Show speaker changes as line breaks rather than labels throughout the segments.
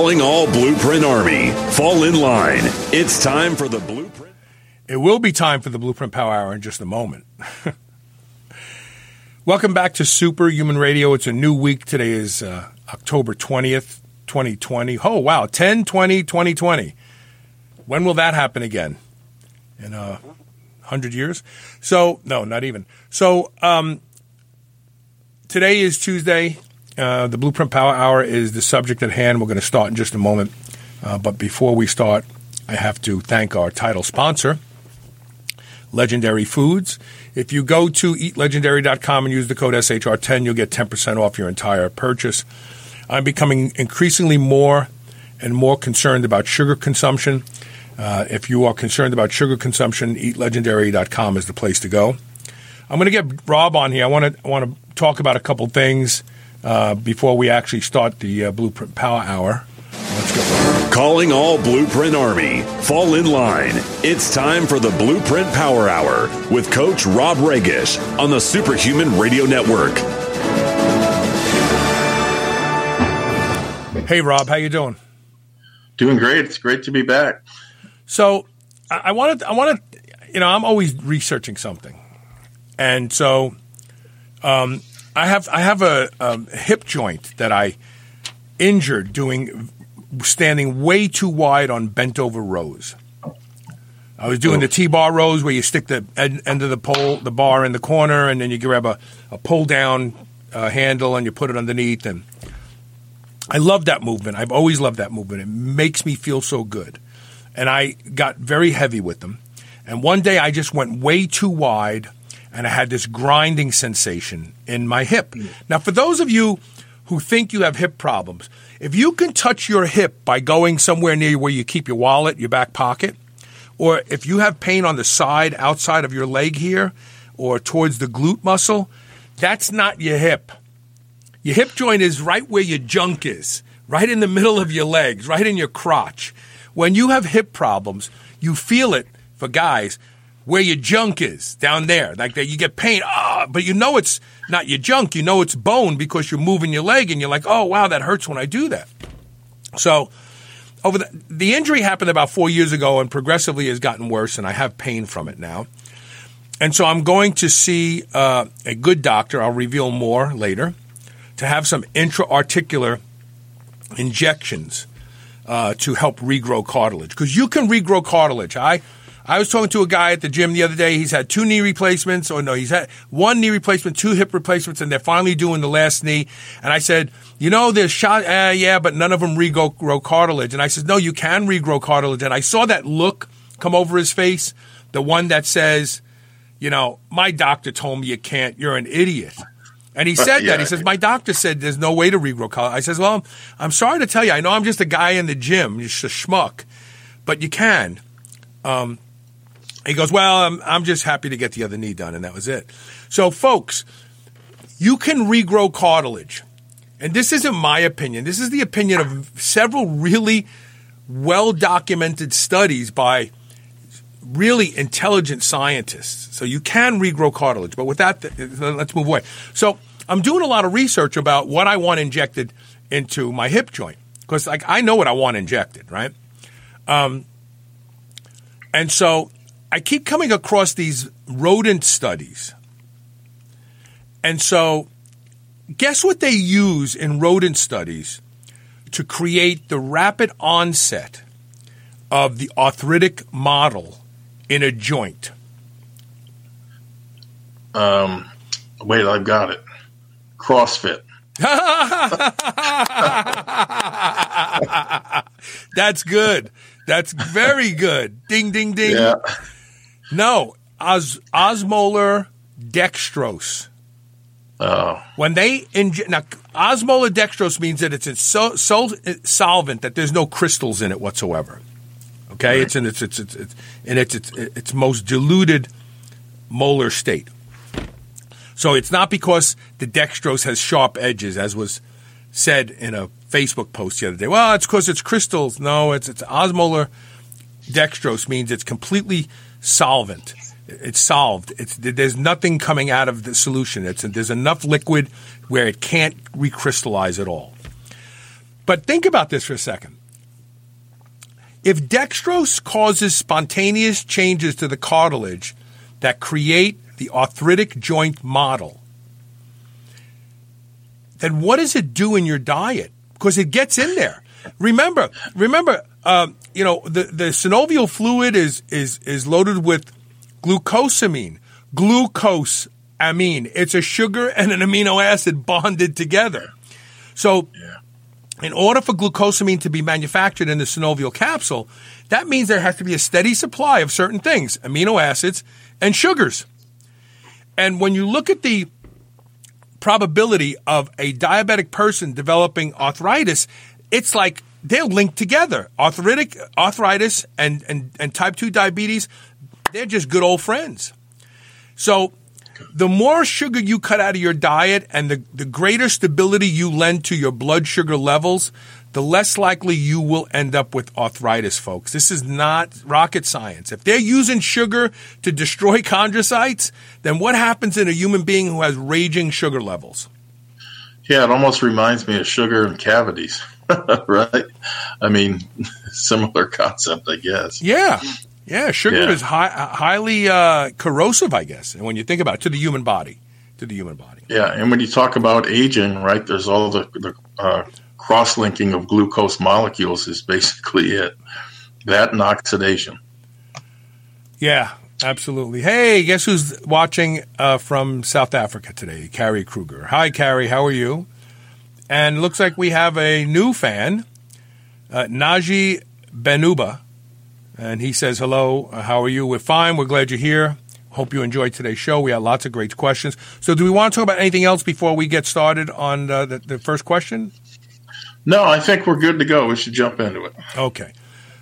Calling all Blueprint Army. Fall in line. It's time for the Blueprint.
It will be time for the Blueprint Power Hour in just a moment. Welcome back to Superhuman Radio. It's a new week. Today is uh, October 20th, 2020. Oh, wow. 10 20 2020. When will that happen again? In uh, 100 years? So, no, not even. So, um, today is Tuesday, uh, the Blueprint Power Hour is the subject at hand. We're going to start in just a moment. Uh, but before we start, I have to thank our title sponsor, Legendary Foods. If you go to eatlegendary.com and use the code SHR10, you'll get 10% off your entire purchase. I'm becoming increasingly more and more concerned about sugar consumption. Uh, if you are concerned about sugar consumption, eatlegendary.com is the place to go. I'm going to get Rob on here. I want to I want to talk about a couple things uh, before we actually start the uh, Blueprint Power Hour. Let's go.
Calling all Blueprint Army. Fall in line. It's time for the Blueprint Power Hour with Coach Rob Regish on the Superhuman Radio Network.
Hey, Rob, how you doing?
Doing great. It's great to be back.
So, I wanted, I wanted, you know, I'm always researching something, and so um, I have I have a, a hip joint that I injured doing standing way too wide on bent over rows. I was doing the T-bar rows where you stick the end, end, of the pole, the bar in the corner, and then you grab a, a pull down uh, handle and you put it underneath. And I love that movement. I've always loved that movement. It makes me feel so good. And I got very heavy with them. And one day I just went way too wide and I had this grinding sensation in my hip. Now, for those of you who think you have hip problems, if you can touch your hip by going somewhere near where you keep your wallet, your back pocket, or if you have pain on the side, outside of your leg here, or towards the glute muscle, that's not your hip. Your hip joint is right where your junk is, right in the middle of your legs, right in your crotch. When you have hip problems, you feel it for guys where your junk is down there. Like that, you get pain, ah, but you know it's not your junk. You know it's bone because you're moving your leg, and you're like, oh wow, that hurts when I do that. So, over the, the injury happened about four years ago, and progressively has gotten worse, and I have pain from it now. And so I'm going to see uh, a good doctor. I'll reveal more later to have some intra-articular injections uh, to help regrow cartilage because you can regrow cartilage. I I was talking to a guy at the gym the other day. He's had two knee replacements, or no, he's had one knee replacement, two hip replacements, and they're finally doing the last knee. And I said, you know, there's shot, uh, yeah, but none of them regrow cartilage. And I said, no, you can regrow cartilage. And I saw that look come over his face, the one that says, you know, my doctor told me you can't. You're an idiot. And he said yeah. that. He says, My doctor said there's no way to regrow cartilage. I says, Well, I'm sorry to tell you, I know I'm just a guy in the gym, just a schmuck, but you can. Um, he goes, Well, I'm, I'm just happy to get the other knee done. And that was it. So, folks, you can regrow cartilage. And this isn't my opinion. This is the opinion of several really well documented studies by really intelligent scientists. So you can regrow cartilage. But with that, let's move away. So I'm doing a lot of research about what I want injected into my hip joint because like I know what I want injected, right? Um, and so I keep coming across these rodent studies. And so, guess what they use in rodent studies to create the rapid onset of the arthritic model in a joint?
Um, wait, I've got it. CrossFit.
That's good. That's very good. Ding, ding, ding.
Yeah.
No, os- osmolar dextrose.
Uh,
When they inject now, osmolar dextrose means that it's in so, so solvent that there's no crystals in it whatsoever. Okay, it's in its it's, it's, it's in its, its its most diluted molar state. So it's not because the dextrose has sharp edges, as was said in a Facebook post the other day. Well, it's because it's crystals. No, it's it's osmolar dextrose means it's completely solvent. It's solved. It's there's nothing coming out of the solution. It's there's enough liquid where it can't recrystallize at all. But think about this for a second. If dextrose causes spontaneous changes to the cartilage that create the arthritic joint model, then what does it do in your diet? Because it gets in there. Remember, remember, um, you know, the, the synovial fluid is, is, is loaded with glucosamine, glucose amine. It's a sugar and an amino acid bonded together. So, in order for glucosamine to be manufactured in the synovial capsule, that means there has to be a steady supply of certain things, amino acids and sugars. And when you look at the probability of a diabetic person developing arthritis, it's like they're linked together. Arthritic arthritis and, and, and type 2 diabetes, they're just good old friends. So the more sugar you cut out of your diet and the, the greater stability you lend to your blood sugar levels, the less likely you will end up with arthritis, folks. This is not rocket science. If they're using sugar to destroy chondrocytes, then what happens in a human being who has raging sugar levels?
yeah, it almost reminds me of sugar and cavities, right? I mean, similar concept, I guess.
Yeah. Yeah, sugar
Yeah.
is hi- highly uh, corrosive, I guess, and when you think about it, to the human body, to the human body.
Yeah, and when you talk about aging, right, there's all the, the uh, cross linking of glucose molecules is basically it. That and oxidation.
Yeah, absolutely. Hey, guess who's watching uh, from South Africa today? Carrie Kruger. Hi, Carrie. How are you? And looks like we have a new fan, uh, Naji Benuba. And he says, hello, uh, how are you? We're fine. We're glad you're here. Hope you enjoyed today's show. We had lots of great questions. So, do we want to talk about anything else before we get started on uh, the, the first question?
No, I think we're good to go. We should jump into it.
Okay.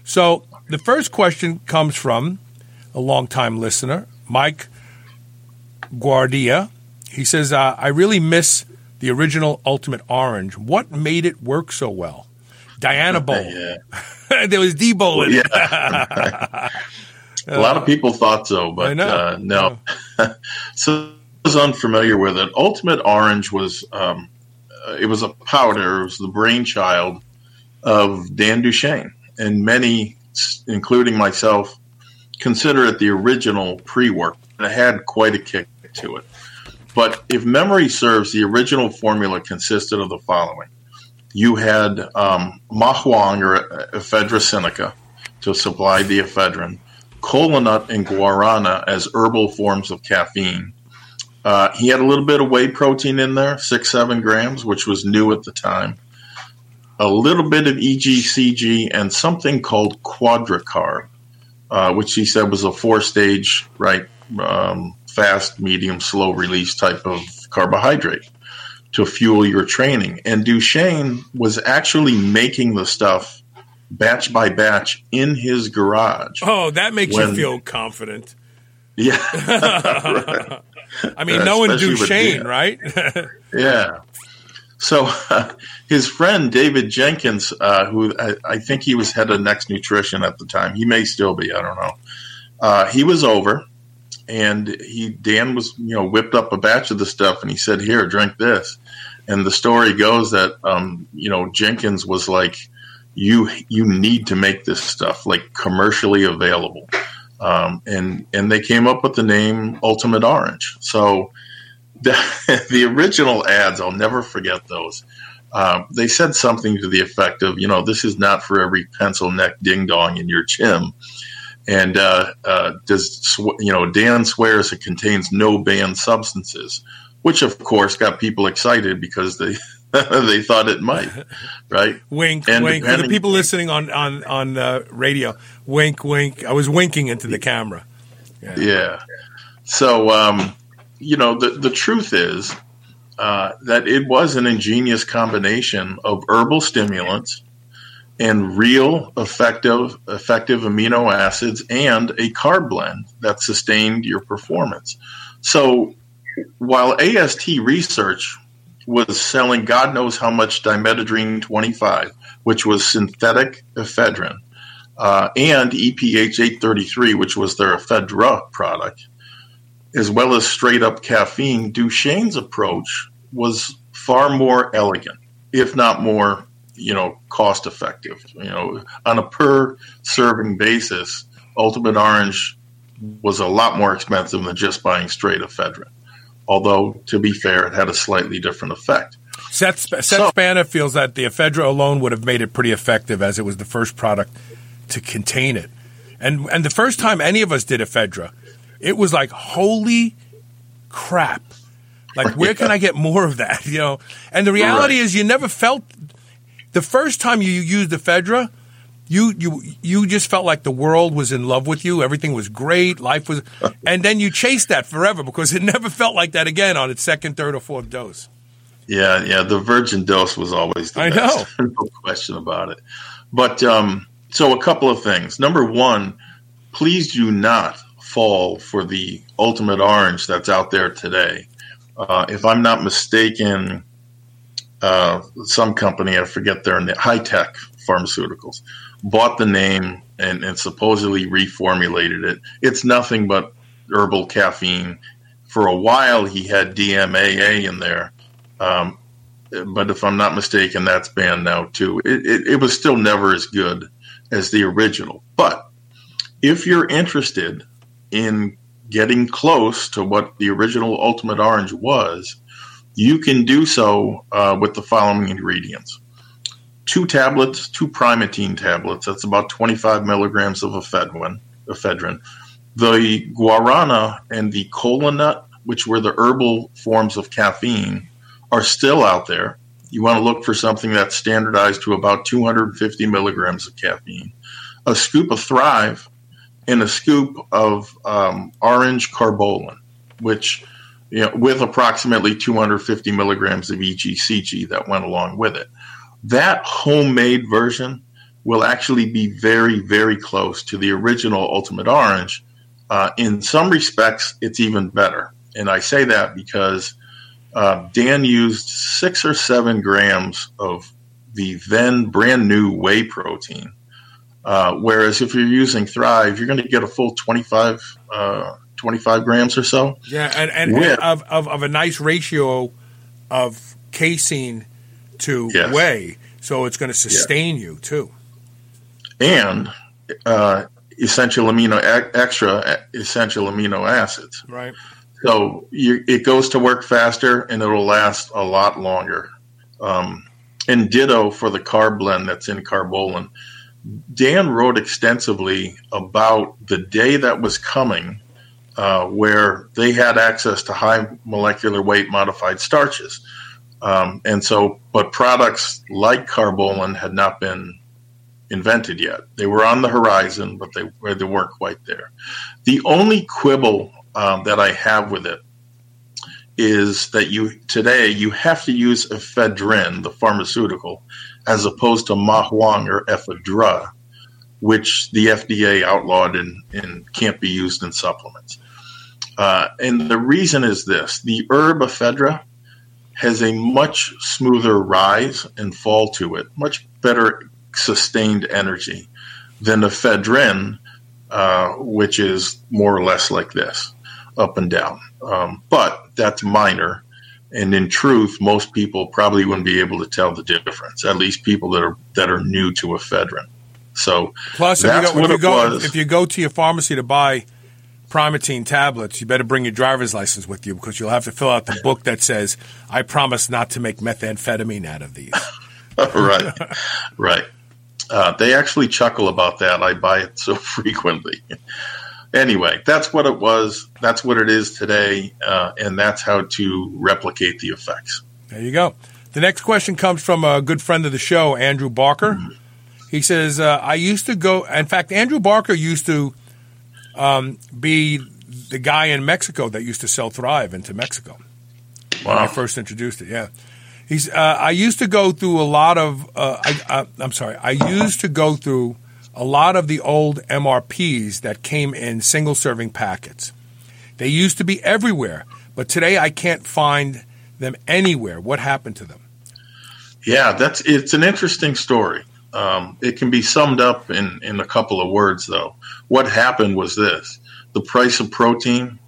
So the first question comes from a longtime listener, Mike Guardia. He says, uh, I really miss the original Ultimate Orange. What made it work so well? Dianabol.
Yeah.
there was D-Bol in it.
Yeah. A lot of people thought so, but uh, no. so I was unfamiliar with it. Ultimate Orange was um, uh, it was a powder. It was the brainchild of Dan Duchaine, and many, including myself, consider it the original pre-work. It had quite a kick to it. But if memory serves, the original formula consisted of the following: you had um, mahuang or ephedra sinica to supply the ephedrine, cola nut and guarana as herbal forms of caffeine. Uh, he had a little bit of whey protein in there, six, seven grams, which was new at the time. A little bit of EGCG and something called quadracarb, uh, which he said was a four stage, right, um, fast, medium, slow release type of carbohydrate to fuel your training. And Duchaine was actually making the stuff batch by batch in his garage.
Oh, that makes you feel confident.
Yeah.
I mean,
Uh,
knowing
especially with
right?
Yeah. So his friend David Jenkins, uh, who I, I think he was head of Next Nutrition at the time, he may still be, I don't know. Uh, he was over, and he Dan was you know whipped up a batch of the stuff, and he said, "Here, drink this." And the story goes that um, you know Jenkins was like, "You you need to make this stuff like commercially available," um, and and they came up with the name Ultimate Orange. So the, the original ads, I'll never forget those. Um, they said something to the effect of, you know, this is not for every pencil neck ding dong in your chim. And uh, uh, does sw- you know? Dan swears it contains no banned substances, which of course got people excited because they they thought it might, right?
wink,
And
wink. For the people listening on on on uh, radio, wink, wink. I was winking into the camera.
Yeah. So, um, you know, the the truth is, uh, that it was an ingenious combination of herbal stimulants and real effective effective amino acids and a carb blend that sustained your performance. So while AST research was selling God knows how much Dymetadrine 25, which was synthetic ephedrine, uh, and EPH 833, which was their ephedra product, as well as straight up caffeine, Duchaine's approach was far more elegant, if not more, you know, cost effective. You know, on a per serving basis, Ultimate Orange was a lot more expensive than just buying straight ephedrine. Although, to be fair, it had a slightly different effect.
Seth, Seth so, Spana feels that the ephedra alone would have made it pretty effective, as it was the first product to contain it. And and the first time any of us did ephedra, it was like, holy crap. Like, where can I get more of that? You know, and the reality right. is, you never felt the first time you used ephedra, you you you just felt like the world was in love with you. Everything was great. Life was, and then you chased that forever because it never felt like that again on its second, third, or fourth dose.
Yeah, yeah. The virgin dose was always the
I
best.
know,
no question about it. But um, so a couple of things. Number one, please do not fall for the ultimate orange that's out there today. Uh, if I'm not mistaken, uh, some company, I forget their name, Hi-Tech Pharmaceuticals, bought the name and, and supposedly reformulated it. It's nothing but herbal caffeine. For a while, he had DMAA in there. Um, but if I'm not mistaken, that's banned now too. It, it, it was still never as good as the original. But if you're interested in getting close to what the original Ultimate Orange was, you can do so uh, with the following ingredients two tablets, two Primatene tablets, that's about 25 milligrams of ephedrine. ephedrine. The guarana and the kola nut, which were the herbal forms of caffeine, are still out there. You want to look for something that's standardized to about 250 milligrams of caffeine. A scoop of Thrive and a scoop of um, orange carbolin, which you know, with approximately 250 milligrams of EGCG that went along with it. That homemade version will actually be very, very close to the original Ultimate Orange. Uh, in some respects, it's even better. And I say that because uh, Dan used six or seven grams of the then brand new whey protein uh, whereas if you're using Thrive, you're going to get a full 25, uh, 25 grams or so.
Yeah, and, and, and of, of, of, a nice ratio of casein to yes. whey. So it's going to sustain yeah. you too.
And uh, essential amino extra essential amino acids.
Right.
So you, it goes to work faster and it'll last a lot longer. Um, and ditto for the carb blend that's in carbolin Dan wrote extensively about the day that was coming uh, where they had access to high molecular weight modified starches. Um, and so, but products like carbolin had not been invented yet. They were on the horizon, but they, they weren't quite there. The only quibble um, that I have with it is that you today you have to use ephedrine, the pharmaceutical, as opposed to mahuang or ephedra, which the FDA outlawed and, and can't be used in supplements. Uh, and the reason is this the herb ephedra has a much smoother rise and fall to it, much better sustained energy than ephedrine, uh, which is more or less like this, up and down. Um, but that's minor. And in truth, most people probably wouldn't be able to tell the difference. At least people that are that are new to ephedrine. So
plus, if you, go, if you go, if you go to your pharmacy to buy Primatene tablets, you better bring your driver's license with you because you'll have to fill out the book that says, "I promise not to make methamphetamine out of these."
right, right. Uh, they actually chuckle about that. I buy it so frequently anyway, that's what it was. That's what it is today, uh, and that's how to replicate the effects.
There you go. The next question comes from a good friend of the show, Andrew Barker. Mm-hmm. He says, uh, "I used to go. In fact, Andrew Barker used to um, be the guy in Mexico that used to sell Thrive into Mexico." wow. when I first introduced it. Yeah. He's. Uh, I used to go through a lot of. Uh, I, am sorry. I used to go through a lot of the old MRPs that came in single serving packets. They used to be everywhere, but today I can't find them anywhere. What happened to them?
Yeah, that's it's an interesting story. Um, it can be summed up in, in a couple of words, though. What happened was this the price of protein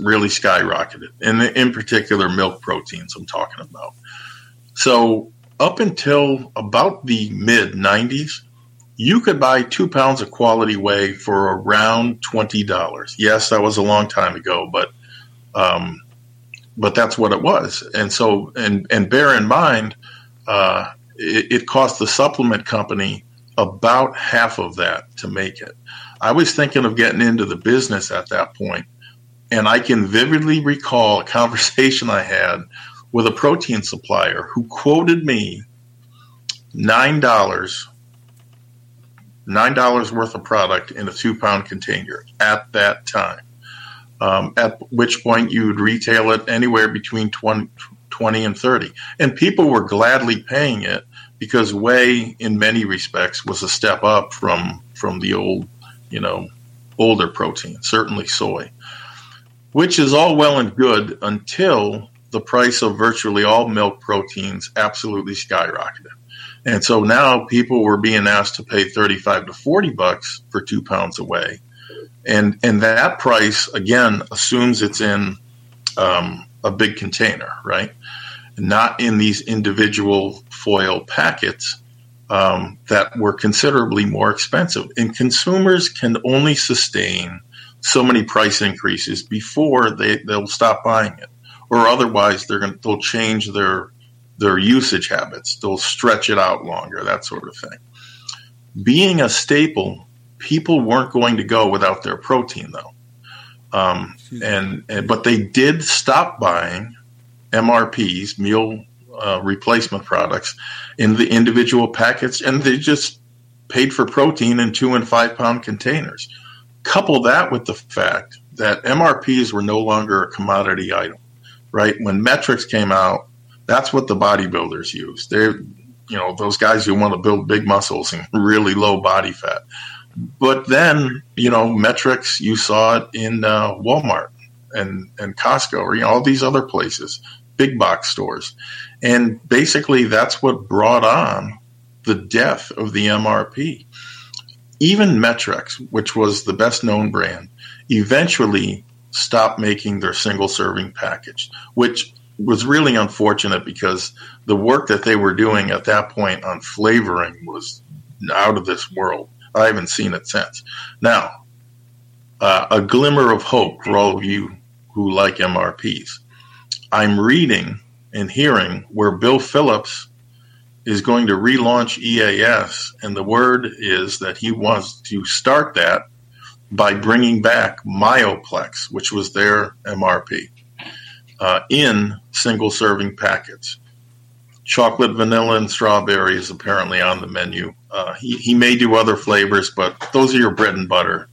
really skyrocketed, and in particular, milk proteins, I'm talking about. So, up until about the mid 90s, you could buy two pounds of quality whey for around $20. Yes, that was a long time ago, but. Um, but that's what it was, and so and and bear in mind, uh, it, it cost the supplement company about half of that to make it. I was thinking of getting into the business at that point, and I can vividly recall a conversation I had with a protein supplier who quoted me nine dollars nine dollars worth of product in a two pound container at that time. Um, at which point you would retail it anywhere between 20, 20 and 30. And people were gladly paying it because whey, in many respects, was a step up from from the old, you know, older protein, certainly soy, which is all well and good until the price of virtually all milk proteins absolutely skyrocketed. And so now people were being asked to pay 35 to 40 bucks for two pounds of whey. And, and that price, again, assumes it's in um, a big container, right? Not in these individual foil packets um, that were considerably more expensive. And consumers can only sustain so many price increases before they, they'll stop buying it. Or otherwise they're going they'll change their their usage habits. They'll stretch it out longer, that sort of thing. Being a staple, people weren't going to go without their protein though. Um, and, and, but they did stop buying MRPs, meal uh, replacement products, in the individual packets, and they just paid for protein in two and five pound containers. Couple that with the fact that MRPs were no longer a commodity item, right? When Met-Rx came out, that's what the bodybuilders use. They're, you know, those guys who want to build big muscles and really low body fat. But then, you know, Met-Rx, you saw it in uh, Walmart and, and Costco or you know, all these other places, big box stores. And basically, that's what brought on the death of the MRP. Even Met-Rx, which was the best known brand, eventually stopped making their single serving package, which was really unfortunate because the work that they were doing at that point on flavoring was out of this world. I haven't seen it since. Now, uh, a glimmer of hope for all of you who like MRPs. I'm reading and hearing where Bill Phillips is going to relaunch EAS, and the word is that he wants to start that by bringing back Myoplex, which was their MRP, uh, in single serving packets chocolate, vanilla, and strawberry is apparently on the menu. Uh, he, he may do other flavors, but those are your bread and butter,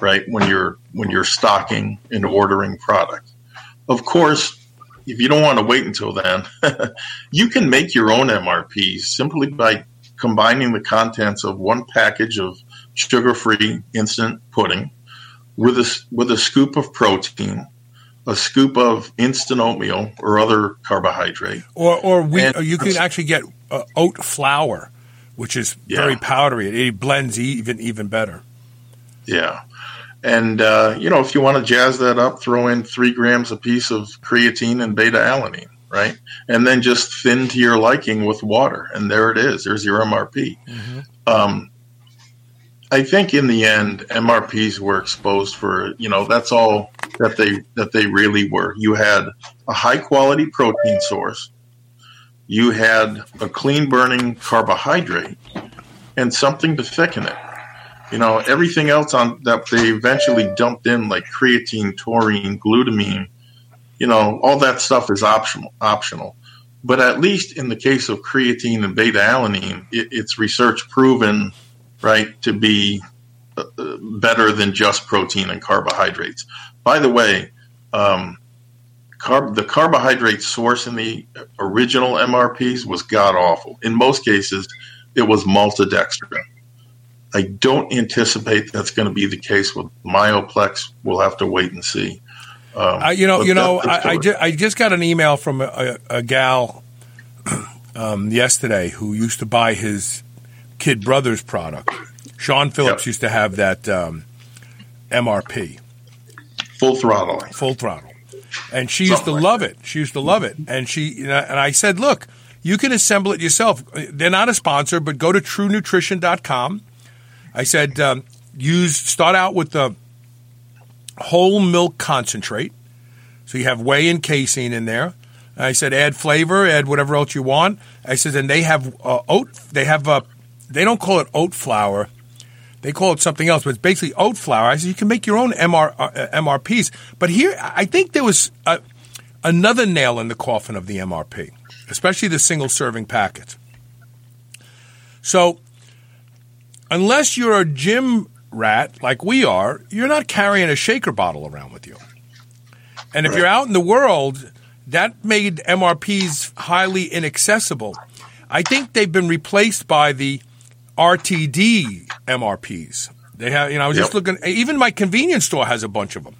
right? When you're when you're stocking and ordering product. Of course, if you don't want to wait until then, you can make your own MRPs simply by combining the contents of one package of sugar-free instant pudding with a with a scoop of protein a scoop of instant oatmeal or other carbohydrate.
Or, or we, and, you can actually get uh, oat flour, which is yeah. very powdery. It, it, blends even even better.
Yeah, and uh, you know if you want to jazz that up, throw in three grams a piece of creatine and beta alanine, right? And then just thin to your liking with water, and there it is. There's your MRP. Mm-hmm. Um, I think in the end, MRPs were exposed for you know that's all that they that they really were. You had a high quality protein source, you had a clean burning carbohydrate, and something to thicken it. You know everything else on that they eventually dumped in like creatine, taurine, glutamine. You know all that stuff is optional. Optional. But at least in the case of creatine and beta alanine, it, it's research proven right, to be uh, better than just protein and carbohydrates. By the way, um, carb, the carbohydrate source in the original MRPs was god awful. In most cases, it was maltodextrin. I don't anticipate that's going to be the case with Myoplex. We'll have to wait and see.
Um, uh, you know, you know, I, I, ju- I, just got an email from a, a, a gal um, yesterday who used to buy his kid brother's product. Sean Phillips yep. used to have that um, MRP.
Full throttle.
Full throttle. And she used to like love that. it. She used to love it. And she you know, and I said, look, you can assemble it yourself. They're not a sponsor, but go to truenutrition.com. I said, um, use start out with the whole milk concentrate. So you have whey and casein in there. I said, add flavor, add whatever else you want. I said, and they have uh, oat. They have uh, they don't call it oat flour. They call it something else, but it's basically oat flour. I said you can make your own MR, uh, MRPs. But here, I think there was a, another nail in the coffin of the MRP, especially the single serving packets. So, unless you're a gym rat like we are, you're not carrying a shaker bottle around with you. And if right. you're out in the world, that made MRPs highly inaccessible. I think they've been replaced by the RTD MRPs. They have, you know, I was yep. just looking, even my convenience store has a bunch of them.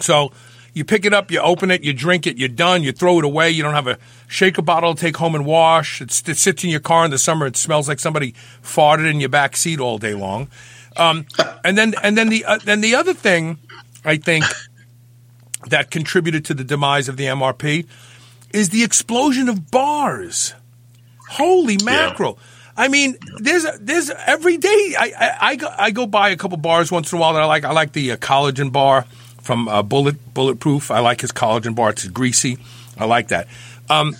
So you pick it up, you open it, you drink it, you're done, you throw it away. You don't have a shaker bottle to take home and wash. It's, it sits in your car in the summer. It smells like somebody farted in your back seat all day long. Um, and then, and then the, uh, then the other thing I think that contributed to the demise of the MRP is the explosion of bars. Holy mackerel. Yeah. I mean, there's there's every day I, I, I, go, I go by a couple bars once in a while that I like. I like the uh, collagen bar from uh, Bullet Bulletproof. I like his collagen bar. It's greasy. I like that. Um,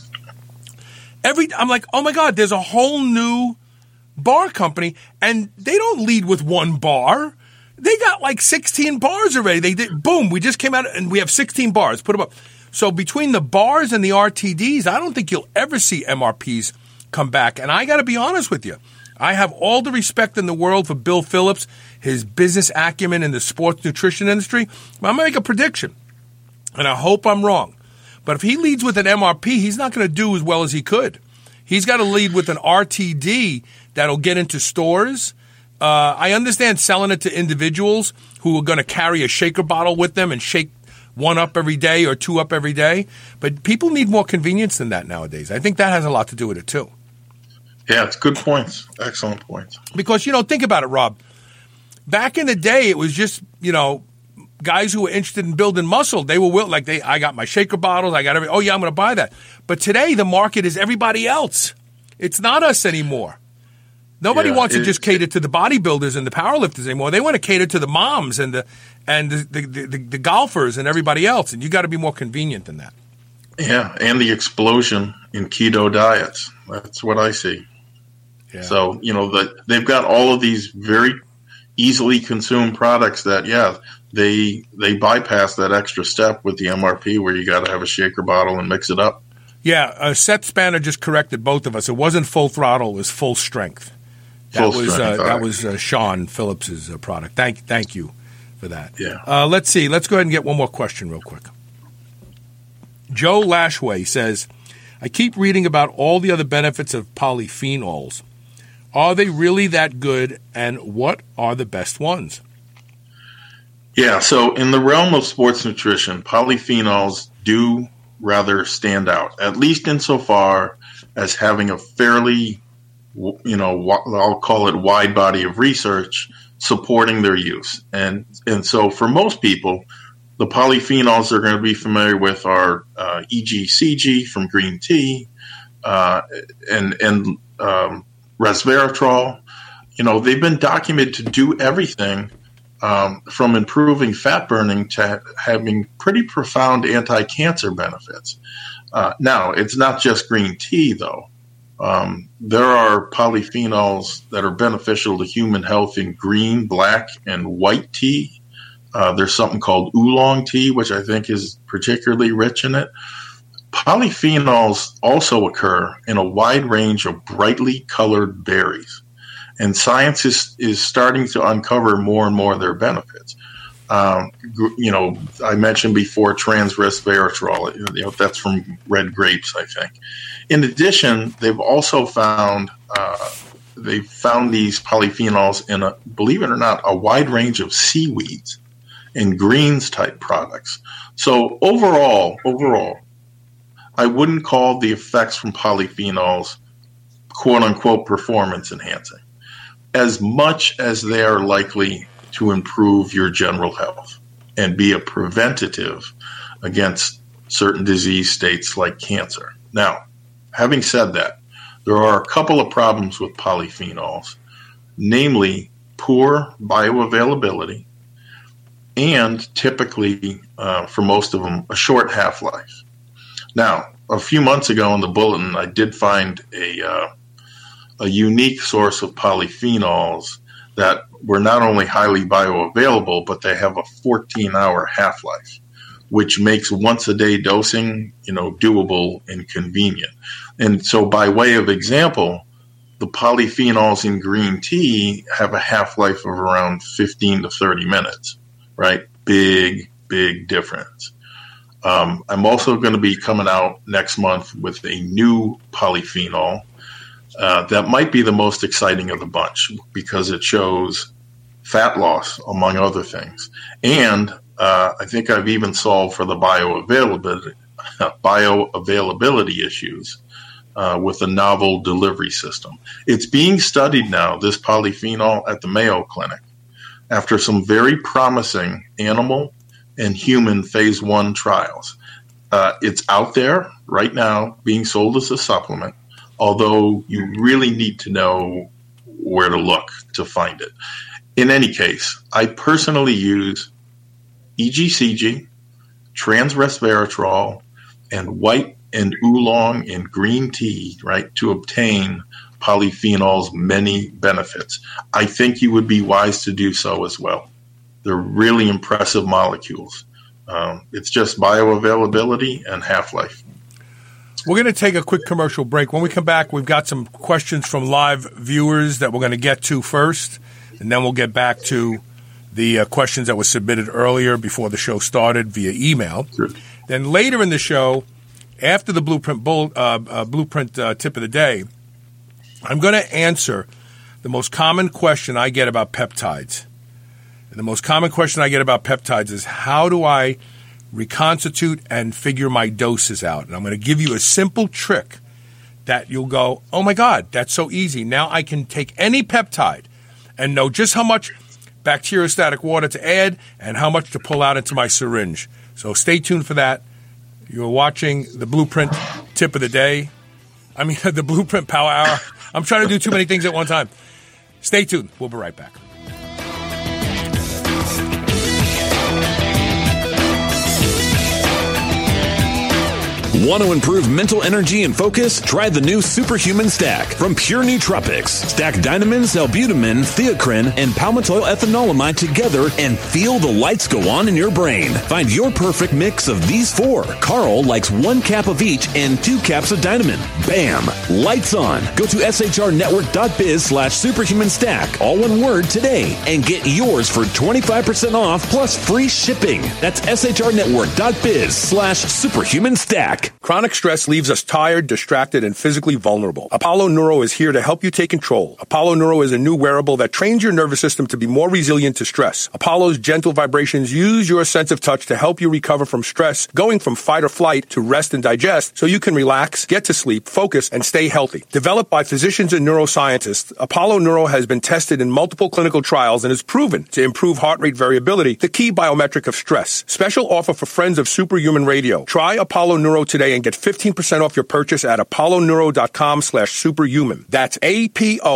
every I'm like, oh my god, there's a whole new bar company, and they don't lead with one bar. They got like 16 bars already. They did boom. We just came out and we have 16 bars. Put them up. So between the bars and the RTDs, I don't think you'll ever see MRPs come back. And I got to be honest with you. I have all the respect in the world for Bill Phillips, his business acumen in the sports nutrition industry. But I'm going to make a prediction, and I hope I'm wrong. But if he leads with an MRP, he's not going to do as well as he could. He's got to lead with an RTD that'll get into stores. Uh, I understand selling it to individuals who are going to carry a shaker bottle with them and shake one up every day or two up every day. But people need more convenience than that nowadays. I think that has a lot to do with it too.
Yeah, it's good points. Excellent points.
Because, you know, think about it, Rob. Back in the day, it was just, you know, guys who were interested in building muscle. They were will like they I got my shaker bottles, I got every oh yeah, I'm gonna buy that. But today the market is everybody else. It's not us anymore. Nobody yeah, wants to just cater to the bodybuilders and the powerlifters anymore. They want to cater to the moms and the and the, the, the, the golfers and everybody else. And you got to be more convenient than that.
Yeah, and the explosion in keto diets. That's what I see. Yeah. So you know that they've got all of these very easily consumed products that yeah they they bypass that extra step with the MRP where you got to have a shaker bottle and mix it up.
Yeah, uh, Seth Spanner just corrected both of us. It wasn't full throttle; it was full strength. That full was strength, uh, that right. was uh, Sean Phillips's uh, product. Thank thank you for that.
Yeah.
Uh, let's see. Let's go ahead and get one more question real quick. Joe Lashway says, "I keep reading about all the other benefits of polyphenols." Are they really that good, and what are the best ones?
Yeah, so in the realm of sports nutrition, polyphenols do rather stand out, at least insofar as having a fairly, you know, I'll call it wide body of research supporting their use. And and so for most people, the polyphenols they're going to be familiar with are uh, EGCG from green tea, uh, and and um, resveratrol. You know, they've been documented to do everything um, from improving fat burning to having pretty profound anti-cancer benefits. Uh, now, it's not just green tea, though. Um, there are polyphenols that are beneficial to human health in green, black, and white tea. Uh, there's something called oolong tea, which I think is particularly rich in it. Polyphenols also occur in a wide range of brightly colored berries, and science is, is starting to uncover more and more of their benefits. Um, you know, I mentioned before transresveratrol. You know, that's from red grapes, I think. In addition, they've also found uh, they found these polyphenols in a believe it or not a wide range of seaweeds and greens type products. So overall, overall, I wouldn't call the effects from polyphenols quote unquote performance enhancing as much as they are likely to improve your general health and be a preventative against certain disease states like cancer. Now, having said that, there are a couple of problems with polyphenols, namely poor bioavailability and typically, uh, for most of them, a short half life. Now, a few months ago in the bulletin, I did find a uh, a unique source of polyphenols that were not only highly bioavailable, but they have a 14 hour half life, which makes once a day dosing, you know, doable and convenient. And so, by way of example, the polyphenols in green tea have a half life of around 15 to 30 minutes, right? Big, big difference. Um, I'm also going to be coming out next month with a new polyphenol uh, that might be the most exciting of the bunch because it shows fat loss, among other things. And uh, I think I've even solved for the bioavailability, bioavailability issues uh, with a novel delivery system. It's being studied now, this polyphenol, at the Mayo Clinic after some very promising animal and human phase one trials. Uh, it's out there right now being sold as a supplement although you really need to know where to look to find it. In any case, I personally use EGCG, transresveratrol, and white and oolong and green tea, right, to obtain polyphenol's many benefits. I think you would be wise to do so as well. They're really impressive molecules. Um, it's just bioavailability and half life.
We're going to take a quick commercial break. When we come back, we've got some questions from live viewers that we're going to get to first, and then we'll get back to the uh, questions that were submitted earlier before the show started via email. Sure. Then later in the show, after the blueprint bull, uh, uh, blueprint uh, tip of the day, I'm going to answer the most common question I get about peptides. And the most common question I get about peptides is how do I reconstitute and figure my doses out. And I'm going to give you a simple trick that you'll go, oh my God, that's so easy. Now I can take any peptide and know just how much bacteriostatic water to add and how much to pull out into my syringe. So stay tuned for that. You're watching the Blueprint Tip of the Day. I mean, the Blueprint Power Hour. I'm trying to do too many things at one time. Stay tuned. We'll be right back.
Want to improve mental energy and focus? Try the new Superhuman Stack from Pure Nootropics. Stack Dynamins, L-Butamin, Theacrine, and palmitoyl ethanolamide together and feel the lights go on in your brain. Find your perfect mix of these four. Carl likes one cap of each and two caps of Dynamin. Bam! Lights on. Go to shrnetwork.biz slash superhuman stack, all one word today, and get yours for 25% off plus free shipping. That's shrnetwork.biz slash superhuman stack.
Chronic stress leaves us tired, distracted, and physically vulnerable. Apollo Neuro is here to help you take control. Apollo Neuro is a new wearable that trains your nervous system to be more resilient to stress. Apollo's gentle vibrations use your sense of touch to help you recover from stress, going from fight or flight to rest and digest so you can relax, get to sleep, focus, and stay healthy. Developed by physicians and neuroscientists, Apollo Neuro has been tested in multiple clinical trials and is proven to improve heart rate variability, the key biometric of stress. Special offer for friends of Superhuman Radio. Try Apollo Neuro today and get 15% off your purchase at apolloneuro.com slash superhuman. That's A-P-O-L-L-O-N-E-U-R-O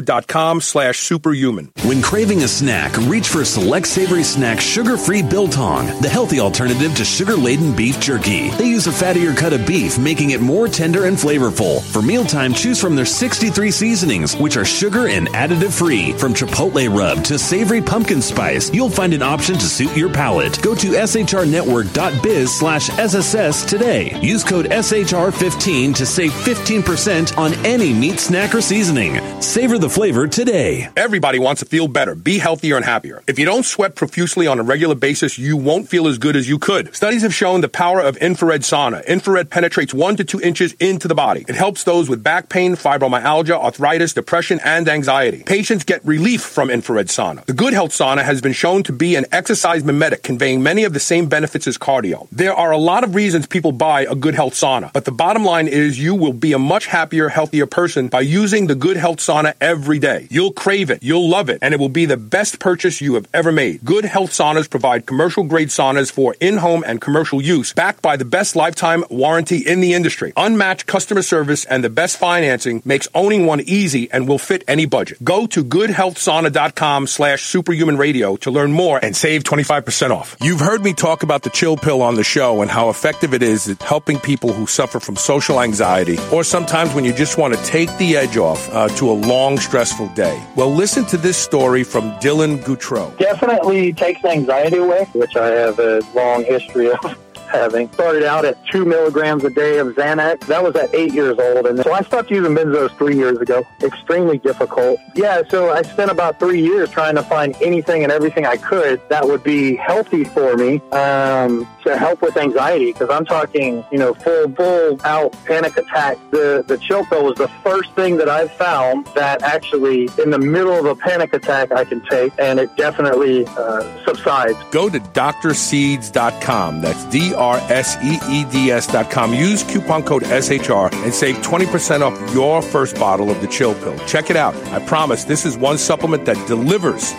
dot com slash superhuman.
When craving a snack, reach for Select Savory Snack Sugar-Free Biltong, the healthy alternative to sugar-laden beef jerky. They use a fattier cut of beef, making it more tender and flavorful. For mealtime, choose from their 63 seasonings, which are sugar and additive free. From chipotle rub to savory pumpkin spice, you'll find an option to suit your palate. Go to shrnetwork.biz slash slash SSS today. Use code SHR15 to save 15% on any meat snack or seasoning. Savor the flavor today.
Everybody wants to feel better, be healthier, and happier. If you don't sweat profusely on a regular basis, you won't feel as good as you could. Studies have shown the power of infrared sauna. Infrared penetrates one to two inches into the body. It helps those with back pain, fibromyalgia, arthritis, depression, and anxiety. Patients get relief from infrared sauna. The Good Health Sauna has been shown to be an exercise mimetic, conveying many of the same benefits as cardio. There are a lot of reasons people buy a Good Health Sauna, but the bottom line is you will be a much happier, healthier person by using the Good Health Sauna every day. You'll crave it, you'll love it, and it will be the best purchase you have ever made. Good Health Saunas provide commercial grade saunas for in-home and commercial use, backed by the best lifetime warranty in the industry. Unmatched customer service and the best financing makes owning one easy and will fit any budget. Go to goodhealthsauna.com slash superhuman radio to learn more and save 25% off. You've heard me talk about the chill pill on the show and how effective it is at helping people who suffer from social anxiety or sometimes when you just want to take the edge off uh, to a long, stressful day. Well, listen to this story from Dylan Goutreau.
Definitely takes anxiety away, which I have a long history of having. Started out at two milligrams a day of Xanax. That was at eight years old. And so I stopped using benzos three years ago. Extremely difficult. Yeah, so I spent about three years trying to find anything and everything I could that would be healthy for me um, to help with anxiety. Because I'm talking, you know, full, full out panic attack. The, the pill was the first thing that I found that actually in the middle of a panic attack I can take and it definitely uh, subsides.
Go to drseeds.com. That's D R S E E D S dot com. Use coupon code SHR and save 20% off your first bottle of the chill pill. Check it out. I promise this is one supplement that delivers.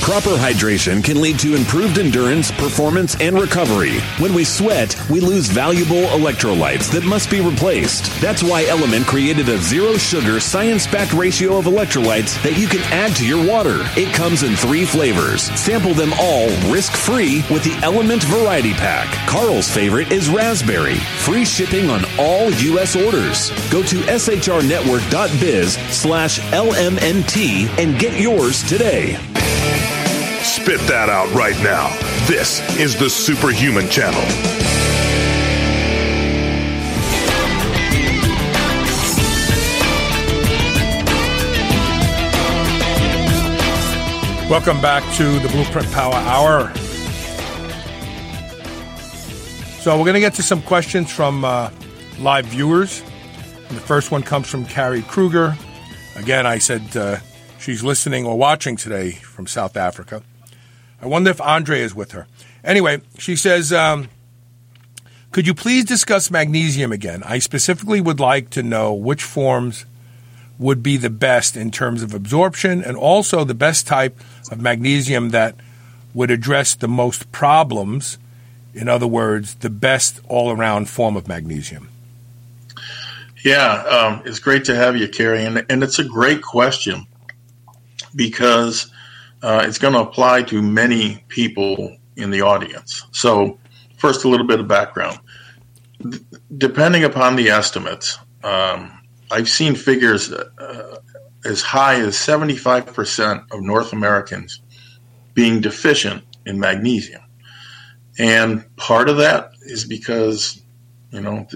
Proper hydration can lead to improved endurance, performance, and recovery. When we sweat, we lose valuable electrolytes that must be replaced. That's why Element created a zero sugar, science backed ratio of electrolytes that you can add to your water. It comes in three flavors. Sample them all risk free with the Element Variety Pack. Carl's favorite is raspberry. Free shipping on all U.S. orders. Go to shrnetwork.biz slash LMNT and get yours today.
Spit that out right now. This is the Superhuman Channel.
Welcome back to the Blueprint Power Hour. So, we're going to get to some questions from uh, live viewers. And the first one comes from Carrie Kruger. Again, I said uh, she's listening or watching today from South Africa. I wonder if Andre is with her. Anyway, she says, um, Could you please discuss magnesium again? I specifically would like to know which forms would be the best in terms of absorption and also the best type of magnesium that would address the most problems. In other words, the best all around form of magnesium.
Yeah, um, it's great to have you, Carrie. And, and it's a great question because uh, it's going to apply to many people in the audience. So, first, a little bit of background. D- depending upon the estimates, um, I've seen figures uh, as high as 75% of North Americans being deficient in magnesium. And part of that is because, you know,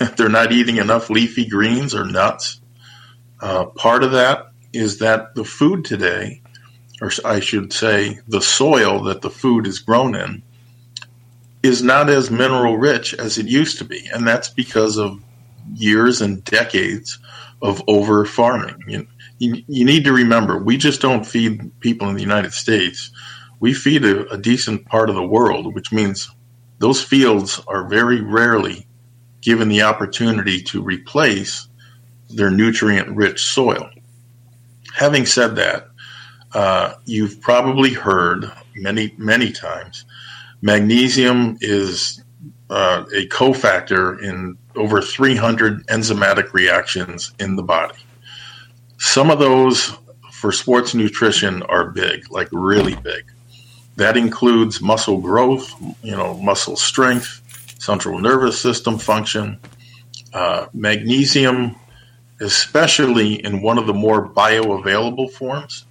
they're not eating enough leafy greens or nuts. Uh, part of that is that the food today, or I should say, the soil that the food is grown in, is not as mineral rich as it used to be. And that's because of years and decades of over farming. You, you, you, need to remember, we just don't feed people in the United States. We feed a, a decent part of the world, which means those fields are very rarely given the opportunity to replace their nutrient rich soil. Having said that, uh, you've probably heard many, many times magnesium is uh, a cofactor in over 300 enzymatic reactions in the body. Some of those for sports nutrition are big, like really big. That includes muscle growth, you know, muscle strength, central nervous system function, uh, magnesium, especially in one of the more bioavailable forms.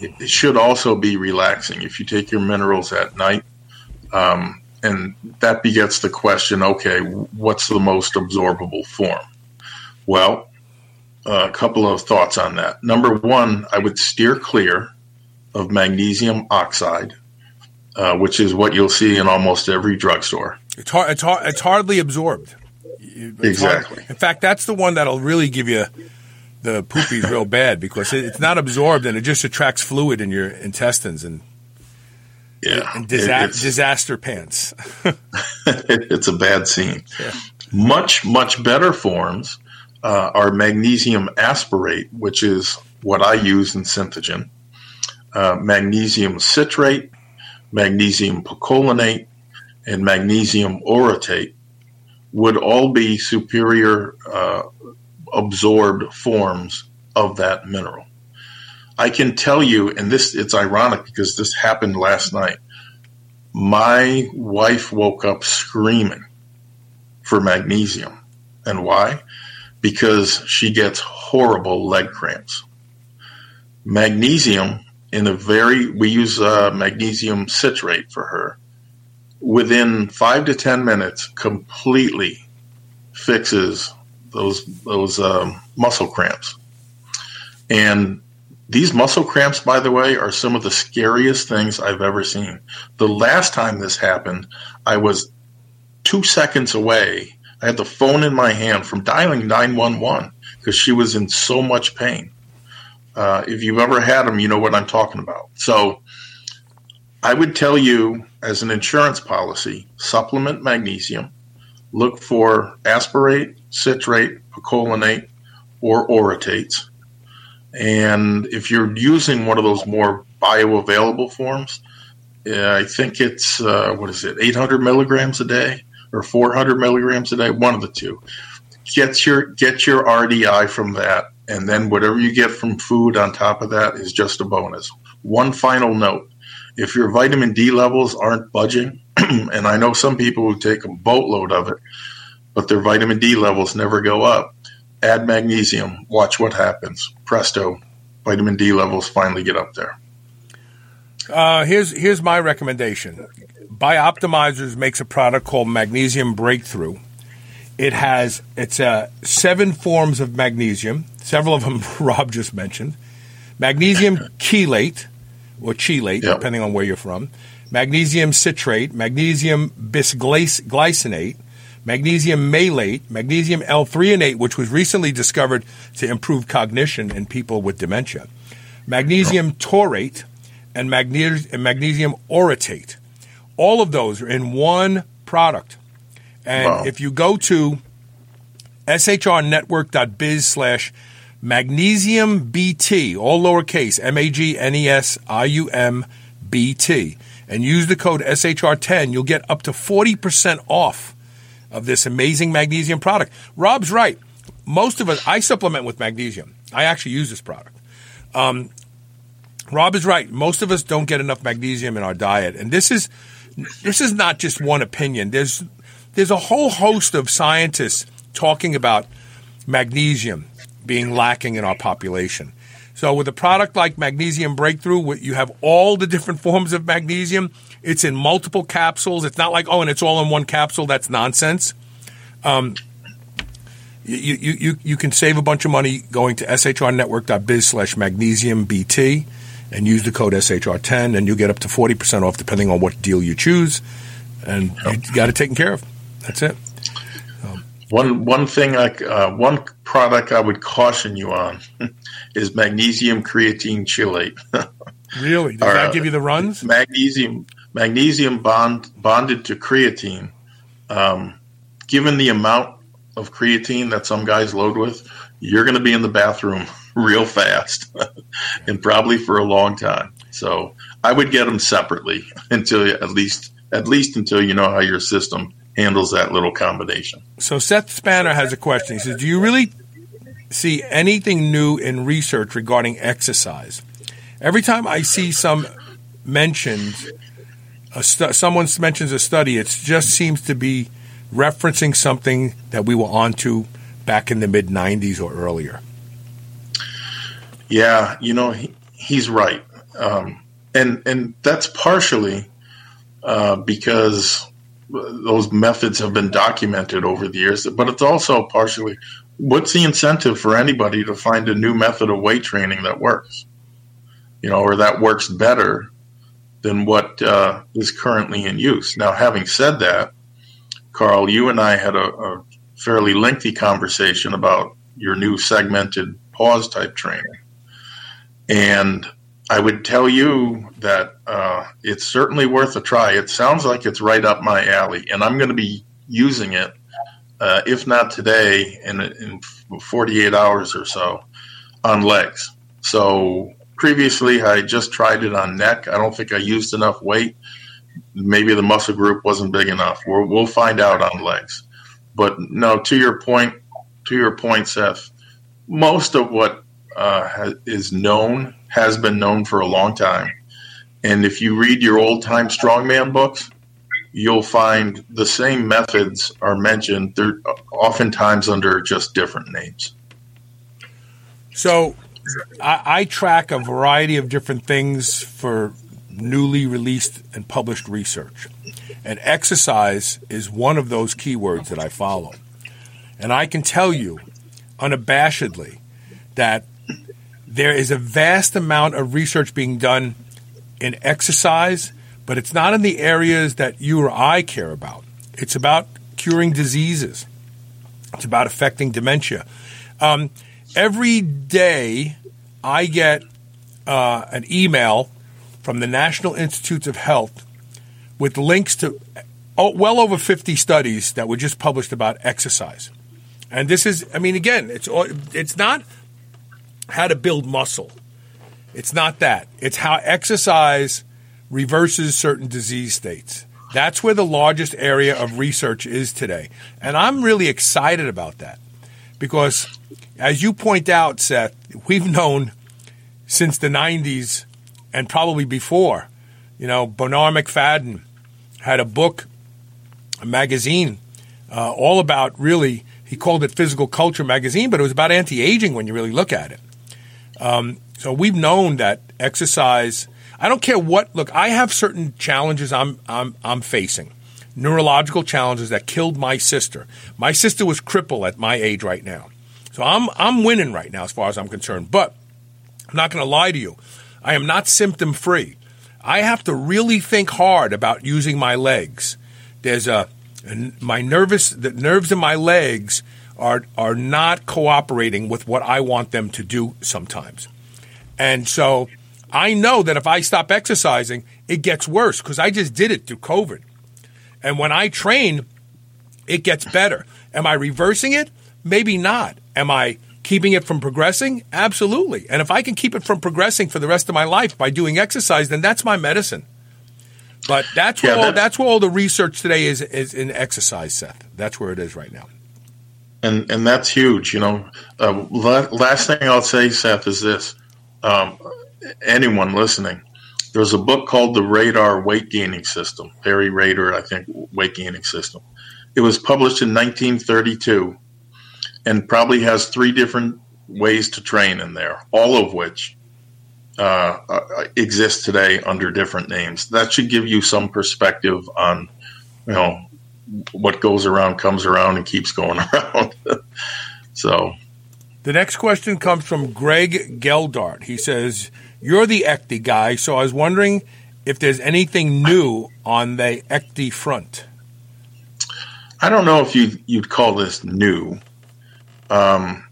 It, it, should also be relaxing. If you take your minerals at night, um, and that begets the question: Okay, what's the most absorbable form? Well, a couple of thoughts on that. Number one, I would steer clear of magnesium oxide, uh, which is what you'll see in almost every drugstore.
It's hard. It's hard. It's hardly absorbed. It's
exactly.
Hard. In fact, that's the one that'll really give you the poopies real bad because it's not absorbed and it just attracts fluid in your intestines and
yeah,
and disa- disaster pants.
it's a bad scene. Yeah. Much much better forms uh, are magnesium aspartate, which is what I use in Synthogen, uh, magnesium citrate, magnesium picolinate, and magnesium orotate would all be superior uh, absorbed forms of that mineral. I can tell you, and this it's ironic because this happened last night. My wife woke up screaming for magnesium. And why? Because she gets horrible leg cramps. Magnesium in a very, we use uh, magnesium citrate for her. Within five to 10 minutes, completely fixes those, those um, muscle cramps. And these muscle cramps, by the way, are some of the scariest things I've ever seen. The last time this happened, I was two seconds away. I had the phone in my hand from dialing 911 because she was in so much pain. Uh, if you've ever had them, you know what I'm talking about. So I would tell you, as an insurance policy, supplement magnesium, look for aspartate, citrate, picolinate, or orotates. And if you're using one of those more bioavailable forms, uh, I think it's, uh, what is it, 800 milligrams a day or 400 milligrams a day, one of the two. Get your, get your RDI from that and then whatever you get from food on top of that is just a bonus. One final note if your vitamin D levels aren't budging, and I know some people who take a boatload of it, but their vitamin D levels never go up, add magnesium, watch what happens. Presto, vitamin D levels finally get up there.
Uh, here's here's my recommendation. Bioptimizers makes a product called Magnesium Breakthrough. It has it's uh, seven forms of magnesium. Several of them Rob just mentioned. Magnesium chelate or chelate, yep. depending on where you're from. Magnesium citrate, magnesium bisglycinate, magnesium malate, magnesium L-threonate, which was recently discovered to improve cognition in people with dementia, magnesium taurate, and, and magnesium orotate. All of those are in one product. And wow. if you go to shrnetwork.biz slash magnesium BT, all lowercase, M A G N E S I U M B T, and use the code SHR10, you'll get up to 40% off of this amazing magnesium product. Rob's right. Most of us, I supplement with magnesium. I actually use this product. Um, Rob is right. Most of us don't get enough magnesium in our diet, and this is this is not just one opinion. There's there's a whole host of scientists talking about magnesium being lacking in our population. So with a product like Magnesium Breakthrough, you have all the different forms of magnesium. It's in multiple capsules. It's not like, oh, and it's all in one capsule. That's nonsense. Um, you, you, you, you can save a bunch of money going to shrnetwork.biz slash magnesium BT and use the code SHR10, and you get up to 40% off depending on what deal you choose. And you got it taken care of. That's it.
Um, one one thing, like uh, one product I would caution you on is magnesium creatine chelate.
really? Does or, that give you the runs?
Magnesium magnesium bond bonded to creatine. Um, given the amount of creatine that some guys load with, you're going to be in the bathroom real fast and probably for a long time. So I would get them separately until at least at least until you know how your system handles that little combination.
So Seth Spanner has a question. He says, "Do you really see anything new in research regarding exercise? Every time I see some mentioned, stu- someone mentions a study, it just seems to be referencing something that we were onto back in the mid '90s or earlier."
Yeah, you know he, he's right, um, and and that's partially uh, because those methods have been documented over the years, but it's also partially what's the incentive for anybody to find a new method of weight training that works, you know, or that works better than what uh, is currently in use. Now, having said that, Carl, you and I had a, a fairly lengthy conversation about your new segmented pause type training, and I would tell you that uh, it's certainly worth a try. It sounds like it's right up my alley, and I'm going to be using it, uh, if not today, in, in 48 hours or so, on legs. So previously, I just tried it on neck. I don't think I used enough weight. Maybe the muscle group wasn't big enough. we will find out on legs. But no, to your point, to your point, Seth, most of what uh, is known has been known for a long time. And if you read your old time strongman books, you'll find the same methods are mentioned. They're oftentimes under just different names.
So I, I track a variety of different things for newly released and published research. And exercise is one of those keywords that I follow. And I can tell you unabashedly that there is a vast amount of research being done in exercise, but it's not in the areas that you or I care about. It's about curing diseases, it's about affecting dementia. Um, every day, I get uh, an email from the National Institutes of Health with links to oh, well over 50 studies that were just published about exercise. And this is, I mean, again, it's it's not how to build muscle. It's not that. It's how exercise reverses certain disease states. That's where the largest area of research is today. And I'm really excited about that because, as you point out, Seth, we've known since the 90s and probably before. You know, Bernard Macfadden had a book, a magazine, uh, all about really, he called it Physical Culture Magazine, but it was about anti aging when you really look at it. Um, so we've known that exercise. I don't care what. Look, I have certain challenges I'm I'm I'm facing, neurological challenges that killed my sister. My sister was crippled at my age right now, so I'm I'm winning right now as far as I'm concerned. But I'm not going to lie to you. I am not symptom free. I have to really think hard about using my legs. There's a my nervous the nerves in my legs are are not cooperating with what I want them to do sometimes. And so I know that if I stop exercising, it gets worse because I just did it through COVID. And when I train, it gets better. Am I reversing it? Maybe not. Am I keeping it from progressing? Absolutely. And if I can keep it from progressing for the rest of my life by doing exercise, then that's my medicine. But that's where yeah, all, that's where all the research today is is in exercise, Seth. That's where it is right now
and and that's huge. You know, uh, last thing I'll say, Seth, is this: um, anyone listening, there's a book called The Rader Weight Gaining System, Peary Rader, I think, Weight Gaining System. It was published in 1932, and probably has three different ways to train in there, all of which uh, uh exist today under different names. That should give you some perspective on, you know, what goes around comes around and keeps going around. so.
The next question comes from Greg Geldart. He says, You're the ECTI guy, so I was wondering if there's anything new on the ECTI front.
I don't know if you, you'd call this new, um,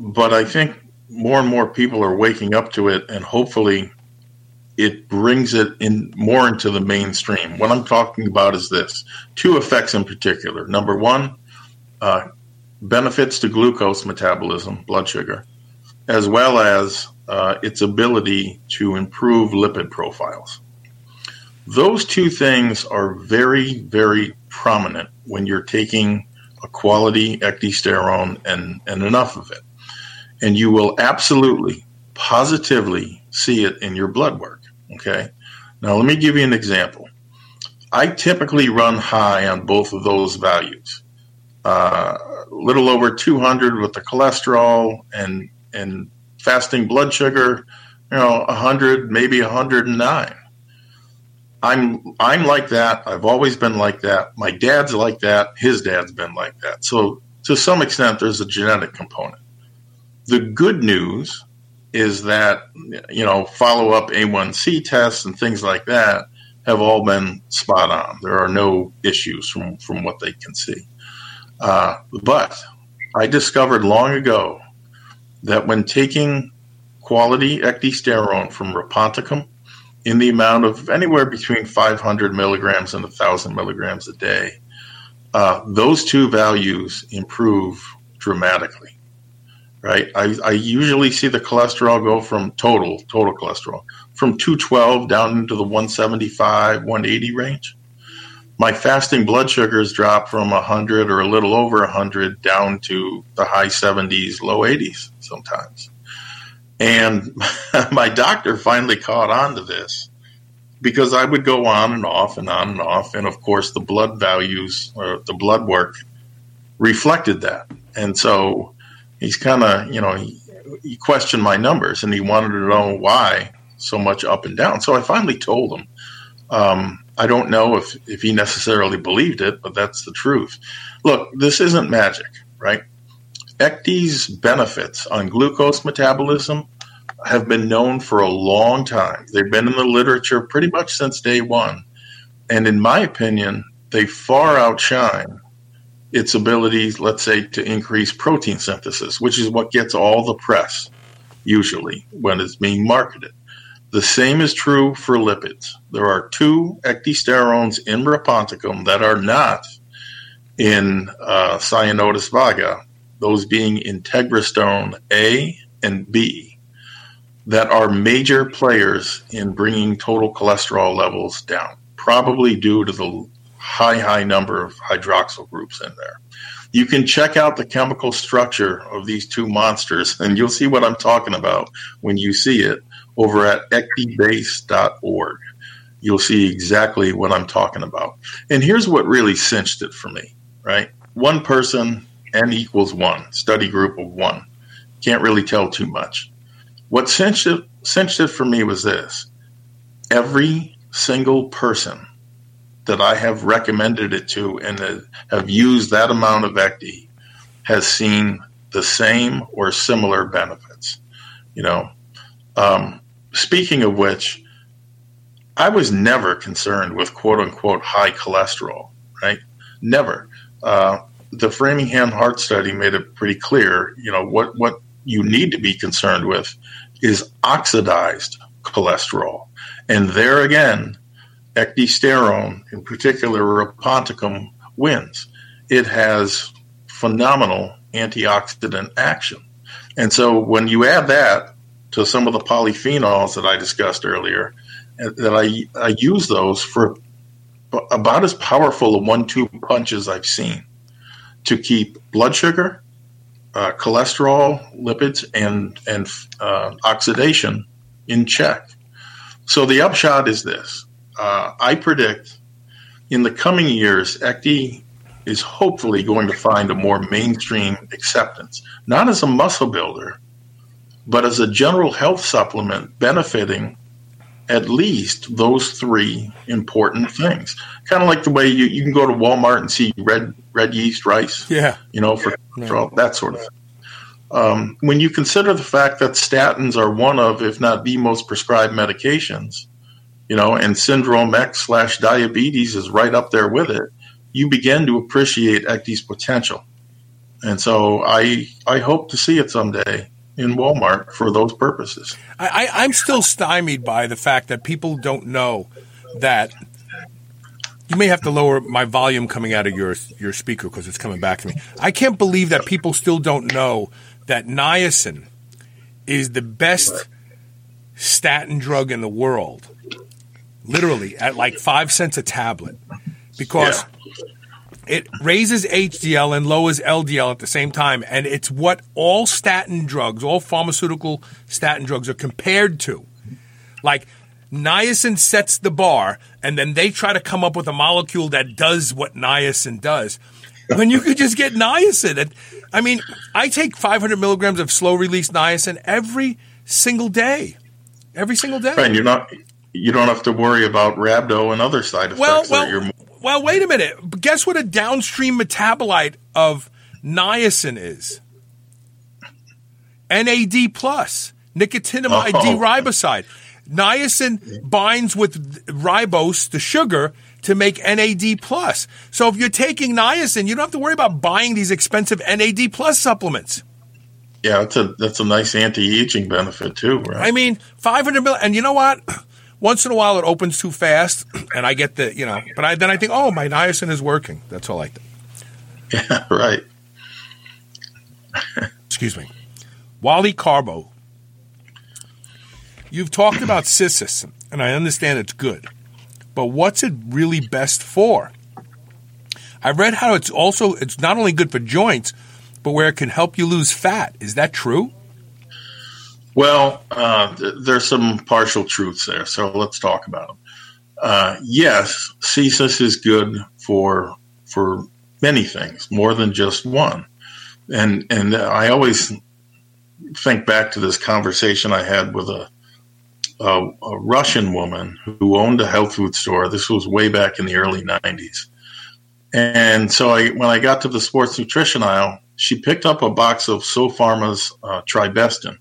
but I think more and more people are waking up to it, and hopefully it brings it in more into the mainstream. What I'm talking about is this two effects in particular. Number one, uh, benefits to glucose metabolism, blood sugar, as well as uh, its ability to improve lipid profiles. Those two things are very, very prominent when you're taking a quality ecdysterone and, and enough of it. And you will absolutely, positively see it in your blood work. Okay. Now, let me give you an example. I typically run high on both of those values. Uh, a little over 200 with the cholesterol and and fasting blood sugar, you know, 100, maybe 109. I'm I'm like that. I've always been like that. My dad's like that. His dad's been like that. So to some extent, there's a genetic component. The good news is that you know follow up A1C tests and things like that have all been spot on. There are no issues from from what they can see. Uh, but I discovered long ago that when taking quality ecdysterone from Rhaponticum in the amount of anywhere between 500 milligrams and 1,000 milligrams a day, uh, those two values improve dramatically. Right, I, I usually see the cholesterol go from total total cholesterol from 212 down into the 175 180 range. My fasting blood sugars drop from 100 or a little over 100 down to the high 70s, low 80s sometimes. And my doctor finally caught on to this because I would go on and off and on and off. And of course, the blood values or the blood work reflected that. And so he's kind of, you know, he, he, questioned my numbers and he wanted to know why so much up and down. So I finally told him. Um, I don't know if, if he necessarily believed it, but that's the truth. Look, this isn't magic, right? ECD's benefits on glucose metabolism have been known for a long time. They've been in the literature pretty much since day one. And in my opinion, they far outshine its abilities, let's say, to increase protein synthesis, which is what gets all the press usually when it's being marketed. The same is true for lipids. There are two ecdysterones in Rhaponticum that are not in uh, Cyanotis vaga, those being integristerone A and B that are major players in bringing total cholesterol levels down, probably due to the high, high number of hydroxyl groups in there. You can check out the chemical structure of these two monsters, and you'll see what I'm talking about when you see it over at ecdybase.org. You'll see exactly what I'm talking about. And here's what really cinched it for me, right? One person, n equals one, study group of one. Can't really tell too much. What cinched it, for me was this every single person that I have recommended it to and have used that amount of ECDI has seen the same or similar benefits. You know, um, speaking of which, I was never concerned with quote unquote high cholesterol, right? Never. Uh, the Framingham Heart Study made it pretty clear, you know, what, what you need to be concerned with is oxidized cholesterol. And there again, ecdysterone, in particular Rhaponticum, wins. It has phenomenal antioxidant action. And so when you add that to some of the polyphenols that I discussed earlier, uh, that I, I use those for about as powerful a one two punch as I've seen to keep blood sugar uh, cholesterol, lipids, and and uh, oxidation in check. So the upshot is this: uh, I predict in the coming years, ECDI is hopefully going to find a more mainstream acceptance, not as a muscle builder, but as a general health supplement benefiting at least those three important things. Kind of like the way you, you can go to Walmart and see red red yeast rice.
Yeah.
You know, for, yeah. for all, that sort of thing. Um, when you consider the fact that statins are one of, if not the most prescribed medications, you know, and syndrome X slash diabetes is right up there with it, you begin to appreciate ECDI's potential. And so I I hope to see it someday in Walmart for those purposes.
I, I'm still stymied by the fact that people don't know that you may have to lower my volume coming out of your your speaker because it's coming back to me. I can't believe that people still don't know that niacin is the best statin drug in the world, literally at like five cents a tablet, because yeah. It raises HDL and lowers LDL at the same time. And it's what all statin drugs, all pharmaceutical statin drugs are compared to. Like, niacin sets the bar, and then they try to come up with a molecule that does what niacin does. When you could just get niacin. I mean, I take 500 milligrams of slow release niacin every single day. Every single day.
And you're not you don't have to worry about rhabdo and other side effects.
Well,
that
well,
you're-
well. Wait a minute. Guess what a downstream metabolite of niacin is? NAD plus, nicotinamide
Oh.
D-riboside. Niacin binds with ribose, the sugar, to make NAD plus. So if you're taking niacin, you don't have to worry about buying these expensive NAD plus supplements.
yeah, that's a that's a nice anti-aging benefit too, right?
I mean, 500 mil. And you know what? Once in a while it opens too fast, and I get the, you know, but I, then I think, oh, my niacin is working. That's all I think.
yeah, right.
Excuse me. Wally Carbo. You've talked about Cissus, and I understand it's good, but what's it really best for? I've read how it's also it's not only good for joints, but where it can help you lose fat. Is that true?
Well, uh, th- there's some partial truths there, so let's talk about them. Uh, yes, Cissus is good for for many things, more than just one. And and I always think back to this conversation I had with a a, a Russian woman who owned a health food store. This was way back in the early '90s. And so I, when I got to the sports nutrition aisle, she picked up a box of SoPharma's uh, Tribestan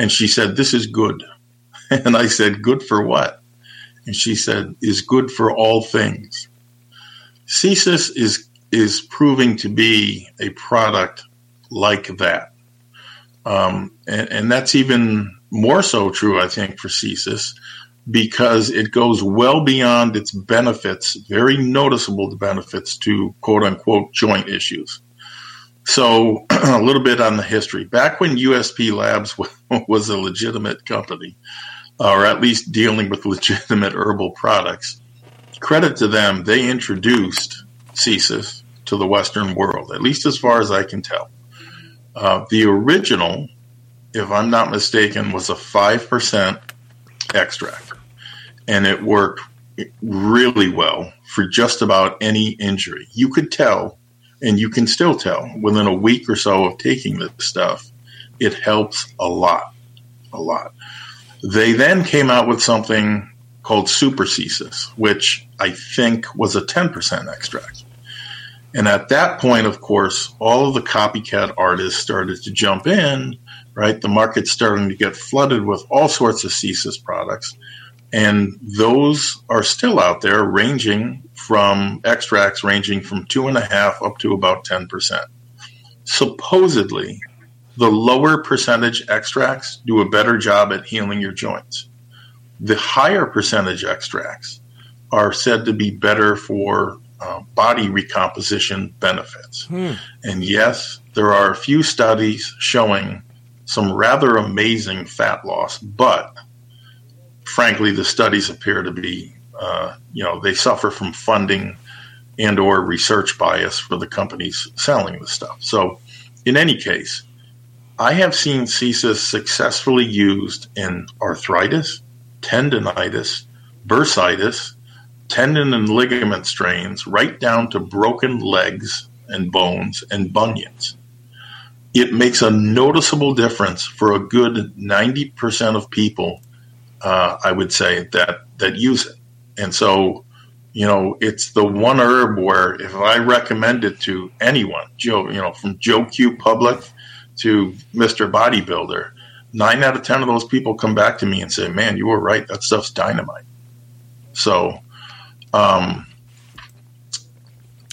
and she said, This is good. And I said, Good for what? And she said, Is good for all things. Cissus is, is proving to be a product like that. Um, and, and that's even more so true, I think, for Cissus because it goes well beyond its benefits, very noticeable benefits to quote unquote joint issues. So, a little bit on the history. Back when USP Labs was a legitimate company, or at least dealing with legitimate herbal products, credit to them, they introduced Cissus to the Western world, at least as far as I can tell. Uh, the original, if I'm not mistaken, was a 5% extract, and it worked really well for just about any injury. You could tell and you can still tell within a week or so of taking this stuff, it helps a lot, a lot. They then came out with something called Super Cissus, which I think was a 10% extract. And at that point, of course, all of the copycat artists started to jump in, right? The market's starting to get flooded with all sorts of Cissus products. And those are still out there ranging from extracts ranging from two and a half up to about 10%. Supposedly, the lower percentage extracts do a better job at healing your joints. The higher percentage extracts are said to be better for uh, body recomposition benefits. And yes, there are a few studies showing some rather amazing fat loss, but frankly, the studies appear to be, uh, you know, they suffer from funding and or research bias for the companies selling the stuff. So, in any case, I have seen Cissus successfully used in arthritis, tendonitis, bursitis, tendon and ligament strains, right down to broken legs and bones and bunions. It makes a noticeable difference for a good 90% of people uh, I would say that that use it. And so, you know, it's the one herb where if I recommend it to anyone, Joe, you know, from Joe Q Public to Mr. Bodybuilder, nine out of ten of those people come back to me and say, "Man, you were right. That stuff's dynamite." So, um,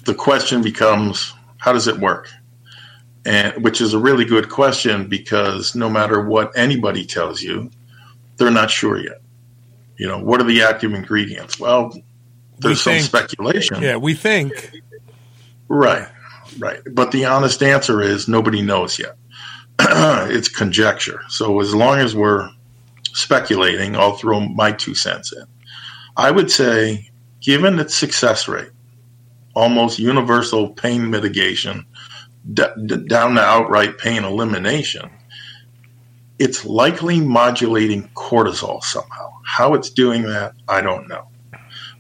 the question becomes, how does it work? And which is a really good question because no matter what anybody tells you, they're not sure yet. You know, what are the active ingredients? Well, there's some
think-
speculation.
Yeah, we think.
Right, right. But the honest answer is nobody knows yet. it's conjecture. So as long as we're speculating, I'll throw my two cents in. I would say, given its success rate, almost universal pain mitigation, d- d- down to outright pain elimination, it's likely modulating cortisol somehow. How it's doing that, I don't know.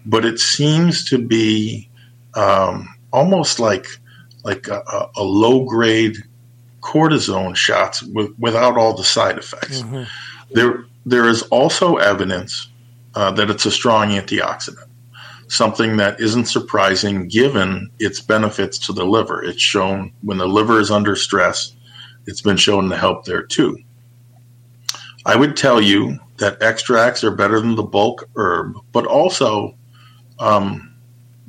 But it seems to be um, almost like like a, a- low grade cortisone shots with, without all the side effects. There there is also evidence uh, that it's a strong antioxidant. Something that isn't surprising given its benefits to the liver. It's shown when the liver is under stress, it's been shown to help there too. I would tell you that extracts are better than the bulk herb, but also um,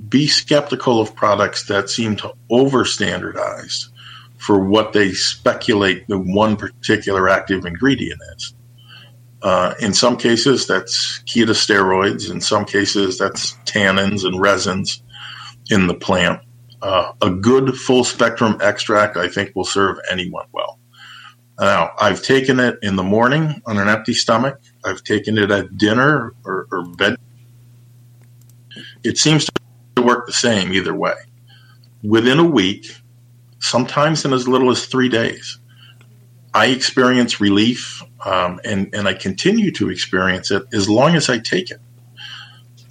be skeptical of products that seem to over standardize for what they speculate the one particular active ingredient is. Uh, in some cases, that's ketosteroids. In some cases, that's tannins and resins in the plant. Uh, a good full spectrum extract, I think, will serve anyone well. Now, I've taken it in the morning on an empty stomach. I've taken it at dinner or, or bed. It seems to work the same either way. Within a week, sometimes in as little as three days, I experience relief um, and, and I continue to experience it as long as I take it.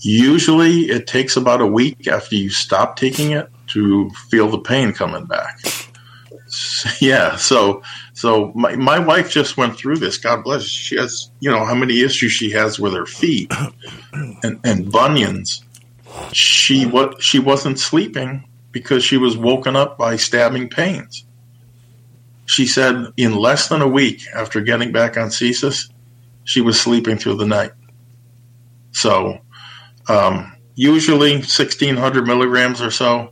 Usually, it takes about a week after you stop taking it to feel the pain coming back. Yeah, so so my, my wife just went through this. God bless. She has you know how many issues she has with her feet and, and bunions. She what she wasn't sleeping because she was woken up by stabbing pains. She said in less than a week after getting back on Cissus, she was sleeping through the night. So, um, usually 1600 milligrams or so,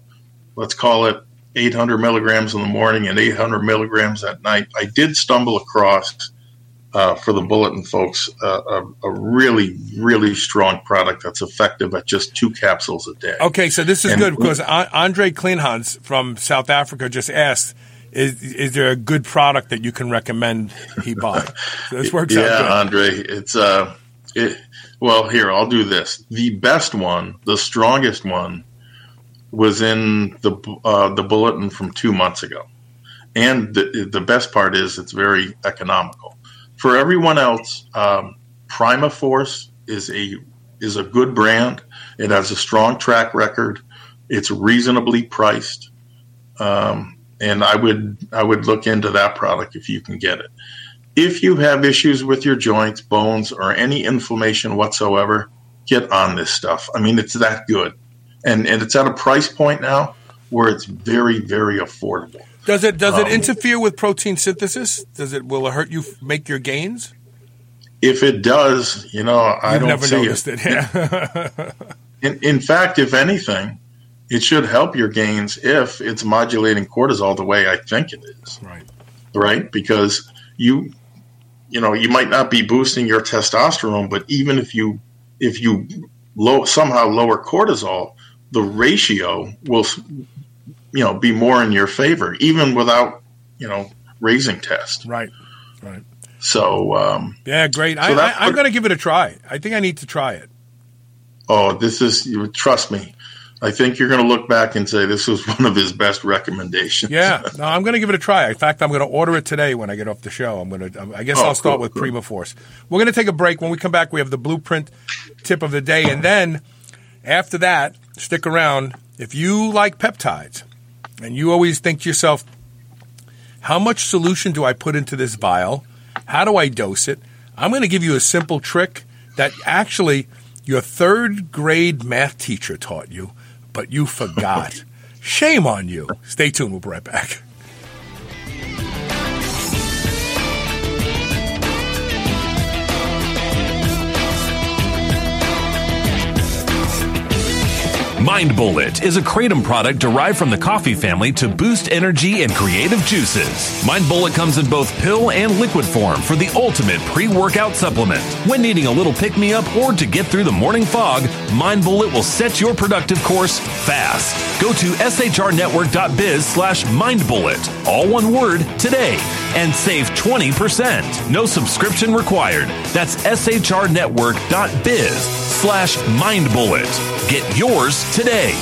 let's call it 800 milligrams in the morning and 800 milligrams at night. I did stumble across, uh, for the bulletin folks, uh, a, a, really, really strong product that's effective at just two capsules a day.
Okay, so this is and, good because Andre Kleinhans from South Africa just asked is is there a good product that you can recommend he buy? So this works
yeah,
out good.
Andre, it's uh, it, well here I'll do this. The best one, the strongest one, was in the uh, the bulletin from two months ago, and the the best part is it's very economical. For everyone else, um, Prima Force is a is a good brand. It has a strong track record. It's reasonably priced. Um, and I would I would look into that product if you can get it. If you have issues with your joints, bones, or any inflammation whatsoever, get on this stuff. I mean, it's that good, and and it's at a price point now where it's very very affordable.
Does it does um, it interfere with protein synthesis? Does it will it hurt you make your gains?
If it does, you know, I
You've
don't
never
see
noticed it. it yeah.
in, in fact, if anything, it should help your gains if it's modulating cortisol the way I think it is.
Right.
Right? Because you you know, you might not be boosting your testosterone, but even if you if you low somehow lower cortisol, the ratio will you know be more in your favor even without, you know, raising test.
Right. Right.
So um,
yeah, great. So I, am going to give it a try. I think I need to try it.
Oh, this is trust me. I think you're going to look back and say this was one of his best recommendations.
Yeah, no, I'm going to give it a try. In fact, I'm going to order it today when I get off the show. I'm going to. I guess oh, I'll start cool, with cool. Prima Force. We're going to take a break. When we come back, we have the blueprint tip of the day, and then after that, stick around. If you like peptides, and you always think to yourself, how much solution do I put into this vial? How do I dose it? I'm going to give you a simple trick that actually your third grade math teacher taught you but you forgot. Shame on you. Stay tuned. We'll be right back.
Mind Bullet is a kratom product derived from the coffee family to boost energy and creative juices. Mind Bullet comes in both pill and liquid form for the ultimate pre-workout supplement. When needing a little pick-me-up or to get through the morning fog, Mind Bullet will set your productive course fast. Go to shrnetwork.biz slash mindbullet, all one word, today, and save 20%. No subscription required. That's shrnetwork.biz slash mindbullet. Get yours today.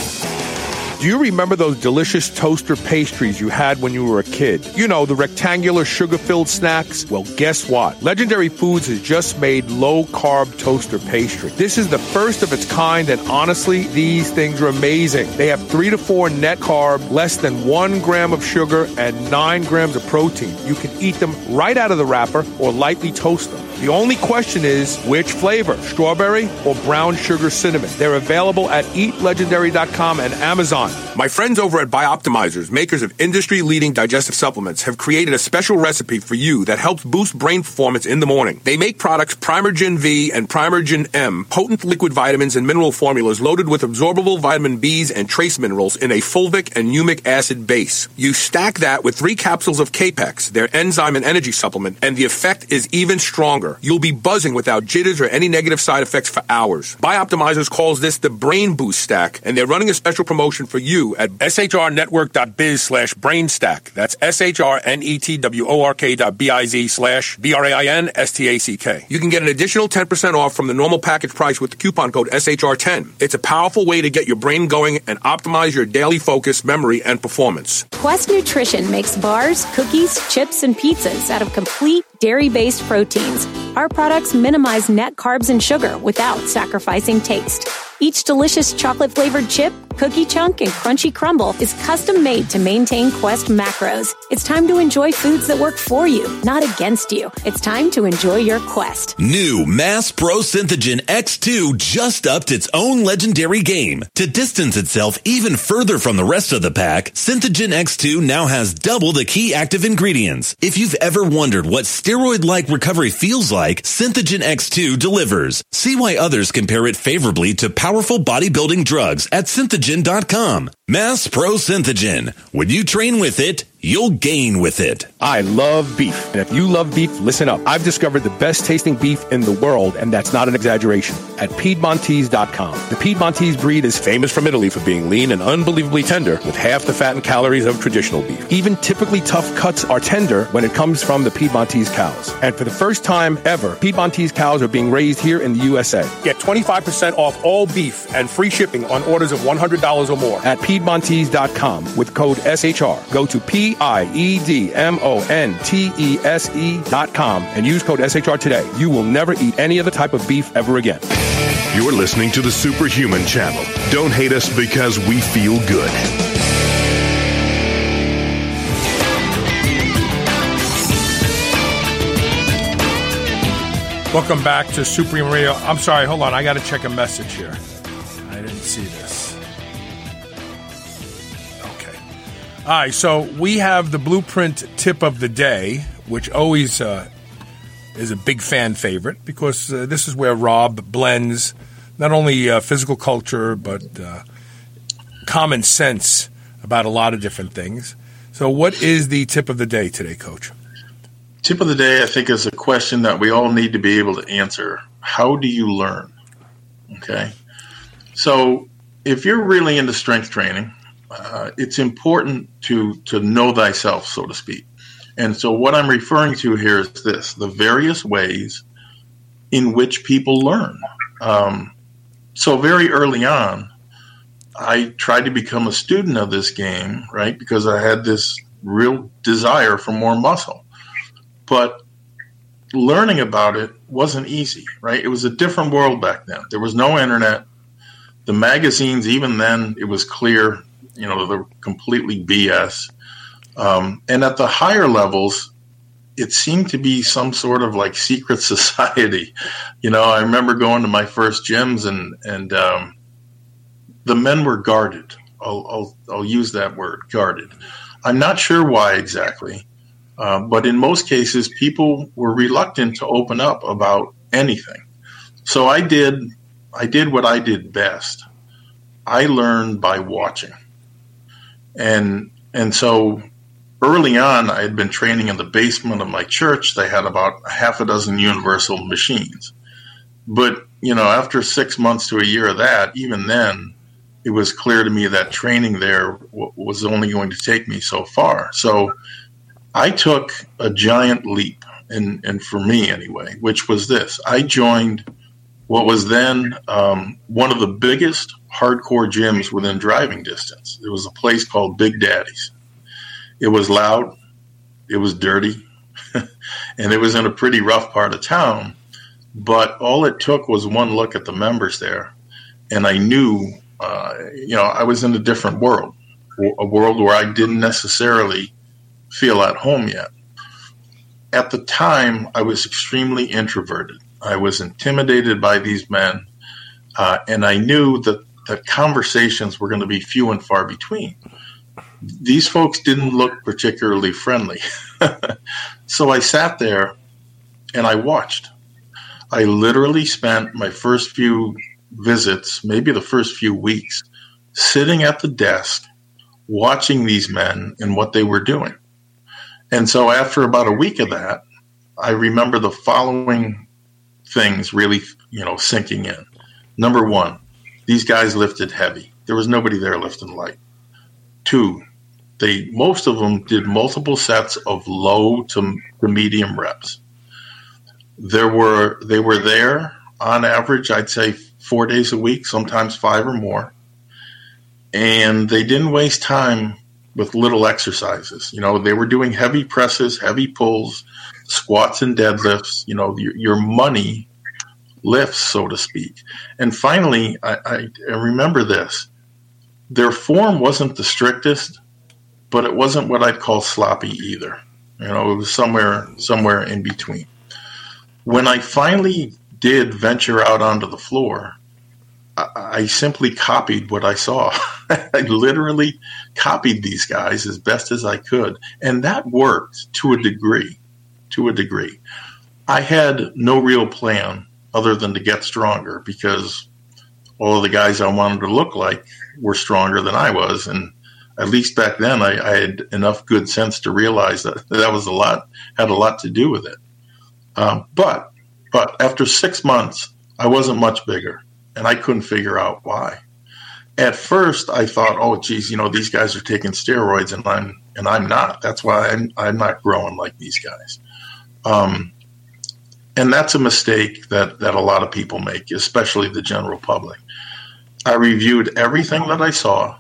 Do you remember those delicious toaster pastries you had when you were a kid? You know, the rectangular sugar filled snacks? Well, guess what? Legendary Foods has just made low carb toaster pastry. This is the first of its kind, and honestly, these things are amazing. They have three to four net carb, less than one gram of sugar, and nine grams of protein. You can eat them right out of the wrapper or lightly toast them. The only question is which flavor, strawberry or brown sugar cinnamon. They're available at eatlegendary.com and Amazon. My friends over at Bioptimizers, makers of industry-leading digestive supplements, have created a special recipe for you that helps boost brain performance in the morning. They make products Primergen V and Primergen M, potent liquid vitamins and mineral formulas loaded with absorbable vitamin Bs and trace minerals in a fulvic and humic acid base. You stack that with three capsules of Kapex, their enzyme and energy supplement, and the effect is even stronger. You'll be buzzing without jitters or any negative side effects for hours. Bioptimizers calls this the Brain Boost Stack, and they're running a special promotion for you at shrnetwork.biz slash brain stack. That's S-H-R-N-E-T-W-O-R-K dot B-I-Z slash B-R-A-I-N-S-T-A-C-K. You can get an additional 10% off from the normal package price with the coupon code SHR10. It's a powerful way to get your brain going and optimize your daily focus, memory, and performance.
Quest Nutrition makes bars, cookies, chips, and pizzas out of complete dairy based proteins. Our products minimize net carbs and sugar without sacrificing taste. Each delicious chocolate flavored chip, cookie chunk, and crunchy crumble is custom made to maintain Quest macros. It's time to enjoy foods that work for you, not against you. It's time to enjoy your Quest.
New Mass Pro Synthogen X2 just upped its own legendary game. To distance itself even further from the rest of the pack, Synthogen X2 now has double the key active ingredients. If you've ever wondered what steroid-like recovery feels like, Synthogen X2 delivers. See why others compare it favorably to powerful bodybuilding drugs at synthogen.com. Mass Pro Synthogen. When you train with it, you'll gain with it.
I love beef. And if you love beef, listen up. I've discovered the best tasting beef in the world, and that's not an exaggeration, at Piedmontese.com. The Piedmontese breed is famous from Italy for being lean and unbelievably tender, with half the fat and calories of traditional beef. Even typically tough cuts are tender when it comes from the Piedmontese cows. And for the first time ever, Piedmontese cows are being raised here in the USA. Get 25% off all beef and free shipping on orders of $100 or more at Piedmontese.com with code SHR. Go to P I E D M O N T E S E dot com and use code SHR today. You will never eat any other type of beef ever again.
You're listening to the Superhuman Channel. Don't hate us because we feel good.
Welcome back to Supreme Radio. I'm sorry, hold on. I got to check a message here. All right, so we have the blueprint tip of the day, which always uh, is a big fan favorite because uh, this is where Rob blends not only uh, physical culture but uh, common sense about a lot of different things. So, what is the tip of the day today, Coach?
Tip of the day, I think, is a question that we all need to be able to answer. How do you learn? Okay. So, if you're really into strength training, uh, it's important to to know thyself, so to speak. And so, what I'm referring to here is this: the various ways in which people learn. Um, so, very early on, I tried to become a student of this game, right? Because I had this real desire for more muscle but learning about it wasn't easy, right? It was a different world back then. There was no internet. The magazines, even then, it was clear, you know, they're completely BS. Um, and at the higher levels, it seemed to be some sort of like secret society. You know, I remember going to my first gyms and and um, the men were guarded. I'll, I'll I'll use that word, guarded. I'm not sure why exactly. Uh, but in most cases, people were reluctant to open up about anything. So I did, I did what I did best. I learned by watching, and and so early on, I had been training in the basement of my church. They had about half a dozen universal machines, but you know, after six months to a year of that, even then, it was clear to me that training there w- was only going to take me so far. So I took a giant leap, and, and for me anyway, which was this I joined what was then um, one of the biggest hardcore gyms within driving distance. It was a place called Big Daddy's. It was loud, it was dirty, and it was in a pretty rough part of town. But all it took was one look at the members there, and I knew, uh, you know, I was in a different world, a world where I didn't necessarily feel at home yet. At the time, I was extremely introverted. I was intimidated by these men, uh, and I knew that the conversations were going to be few and far between. These folks didn't look particularly friendly. so I sat there and I watched. I literally spent my first few visits, maybe the first few weeks, sitting at the desk watching these men and what they were doing. And so after about a week of that, I remember the following things really, you know, sinking in. Number one, these guys lifted heavy. There was nobody there lifting light. Two, they most of them did multiple sets of low to, to medium reps. There were they were there on average, I'd say four days a week, sometimes five or more. And they didn't waste time with little exercises. You know, they were doing heavy presses, heavy pulls, squats and deadlifts. You know, your, your money lifts, so to speak. And finally, I, I, I remember this. Their form wasn't the strictest, but it wasn't what I'd call sloppy either. You know, it was somewhere somewhere in between. When I finally did venture out onto the floor, I, I simply copied what I saw. I literally copied these guys as best as I could, and that worked to a degree. To a degree, I had no real plan other than to get stronger because all of the guys I wanted to look like were stronger than I was, and at least back then I, I had enough good sense to realize that that was a lot had a lot to do with it. Um, but but after six months, I wasn't much bigger, and I couldn't figure out why. At first, I thought, "Oh, geez, you know, these guys are taking steroids, and I'm and I'm not. That's why I'm I'm not growing like these guys." Um, and that's a mistake that that a lot of people make, especially the general public. I reviewed everything that I saw.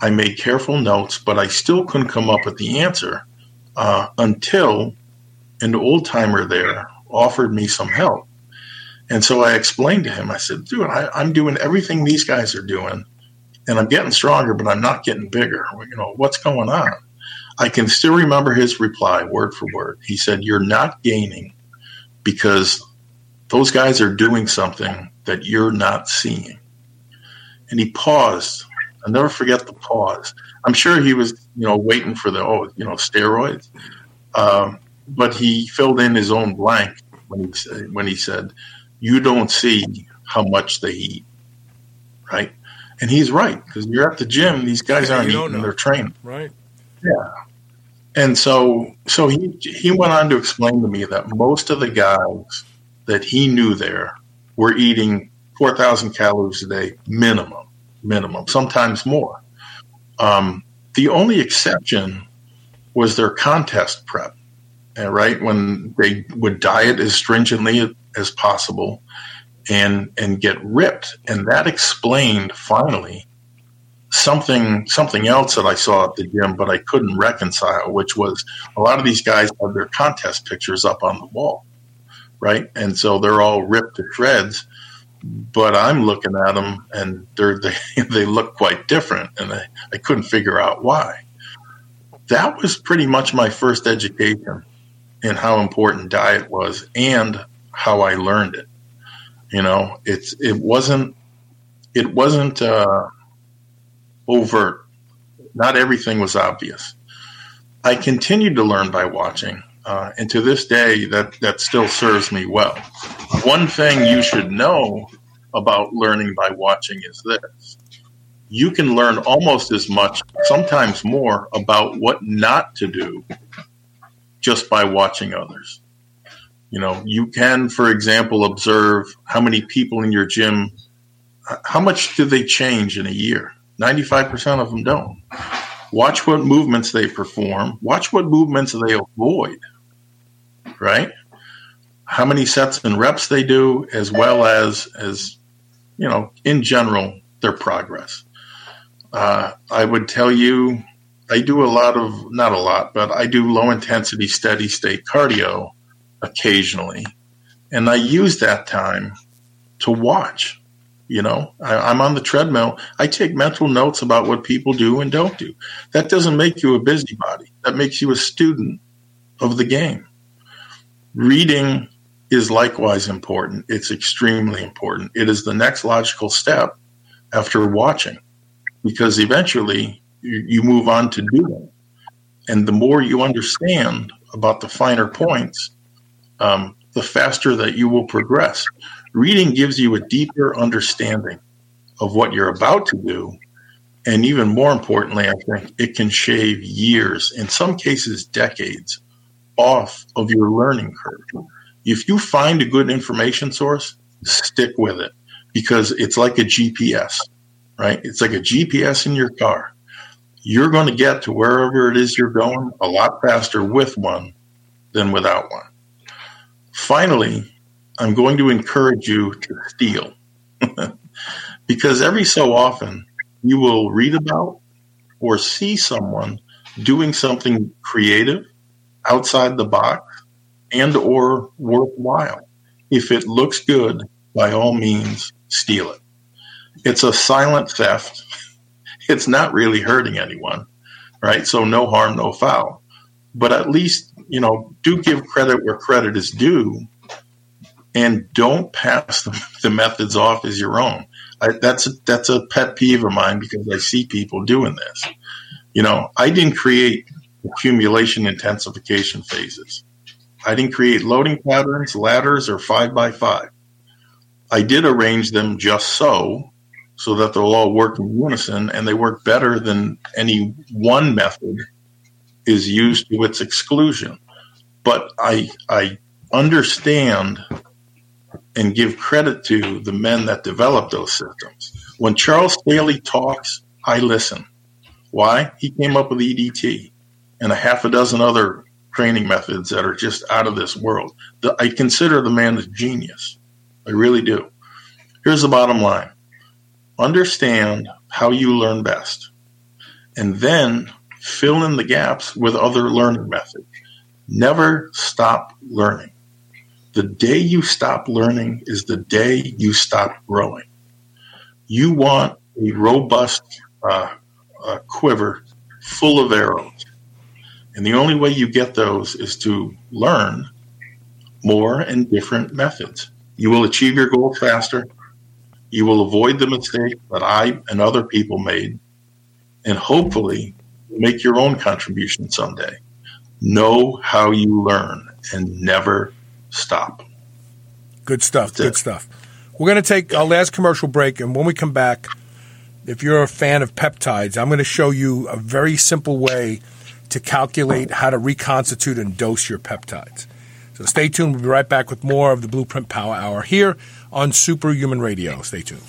I made careful notes, but I still couldn't come up with the answer uh, until an old timer there offered me some help. And so I explained to him, I said, dude, I, I'm doing everything these guys are doing, and I'm getting stronger, but I'm not getting bigger. You know, what's going on? I can still remember his reply, word for word. He said, You're not gaining because those guys are doing something that you're not seeing. And he paused. I'll never forget the pause. I'm sure he was, you know, waiting for the, oh, you know, steroids. Um, but he filled in his own blank when he said, when he said, "You don't see how much they eat, right?" And he's right because you're at the gym; these guys aren't eating; they're training.
Right.
Yeah. And so, so he he went on to explain to me that most of the guys that he knew there were eating four thousand calories a day minimum, minimum, sometimes more. Um, the only exception was their contest prep uh, right? When they would diet as stringently as possible and and get ripped, and that explained finally something something else that I saw at the gym, but I couldn't reconcile, which was a lot of these guys have their contest pictures up on the wall, right? And so they're all ripped to shreds. But I'm looking at them, and they're, they they look quite different, and I, I couldn't figure out why. That was pretty much my first education in how important diet was and how I learned it. You know, it's it wasn't it wasn't uh, overt. Not everything was obvious. I continued to learn by watching, uh, and to this day, that that still serves me well. One thing you should know about learning by watching is this: you can learn almost as much, sometimes more, about what not to do just by watching others. You know, you can, for example, observe how many people in your gym, how much do they change in a year? 95% of them don't. Watch what movements they perform, watch what movements they avoid, right? how many sets and reps they do, as well as as you know, in general, their progress. Uh, I would tell you, I do a lot of not a lot, but I do low intensity, steady state cardio occasionally, and I use that time to watch. You know, I, am on the treadmill. I take mental notes about what people do and don't do. That doesn't make you a busybody. That makes you a student of the game. Reading is likewise important. It's extremely important. It is the next logical step after watching because eventually you, you move on to doing. And the more you understand about the finer points, um, the faster that you will progress. Reading gives you a deeper understanding of what you're about to do. And even more importantly, I think it can shave years, in some cases, decades off of your learning curve. If you find a good information source, stick with it because it's like a GPS, right? It's like a GPS in your car. You're going to get to wherever it is you're going a lot faster with one than without one. Finally, I'm going to encourage you to steal because every so often you will read about or see someone doing something creative outside the box and or worthwhile. If it looks good, by all means, steal it. It's a silent theft. It's not really hurting anyone, right? So no harm, no foul. But at least, you know, do give credit where credit is due and don't pass the, the methods off as your own. I, that's a, that's a pet peeve of mine because I see people doing this. You know, I didn't create accumulation intensification phases. I didn't create loading patterns, ladders, or five by five. I did arrange them just so, so that they'll all work in unison and they work better than any one method is used to its exclusion. But I, I understand and give credit to the men that developed those systems. When Charles Staley talks, I listen. Why? He came up with EDT and a half a dozen other training methods that are just out of this world. The, I consider the man a genius. I really do. Here's the bottom line understand how you learn best, and then fill in the gaps with other learning methods. Never stop learning. The day you stop learning is the day you stop growing. You want a robust uh, uh, quiver full of arrows. And the only way you get those is to learn more and different methods. You will achieve your goals faster. You will avoid the mistakes that I and other people made. And hopefully, make your own contribution someday. Know how you learn and never stop.
Good stuff. Good stuff. We're going to take our last commercial break, and when we come back, if you're a fan of peptides, I'm going to show you a very simple way to calculate how to reconstitute and dose your peptides. So stay tuned. We'll be right back with more of the Blueprint Power Hour here on Superhuman Radio. Stay tuned.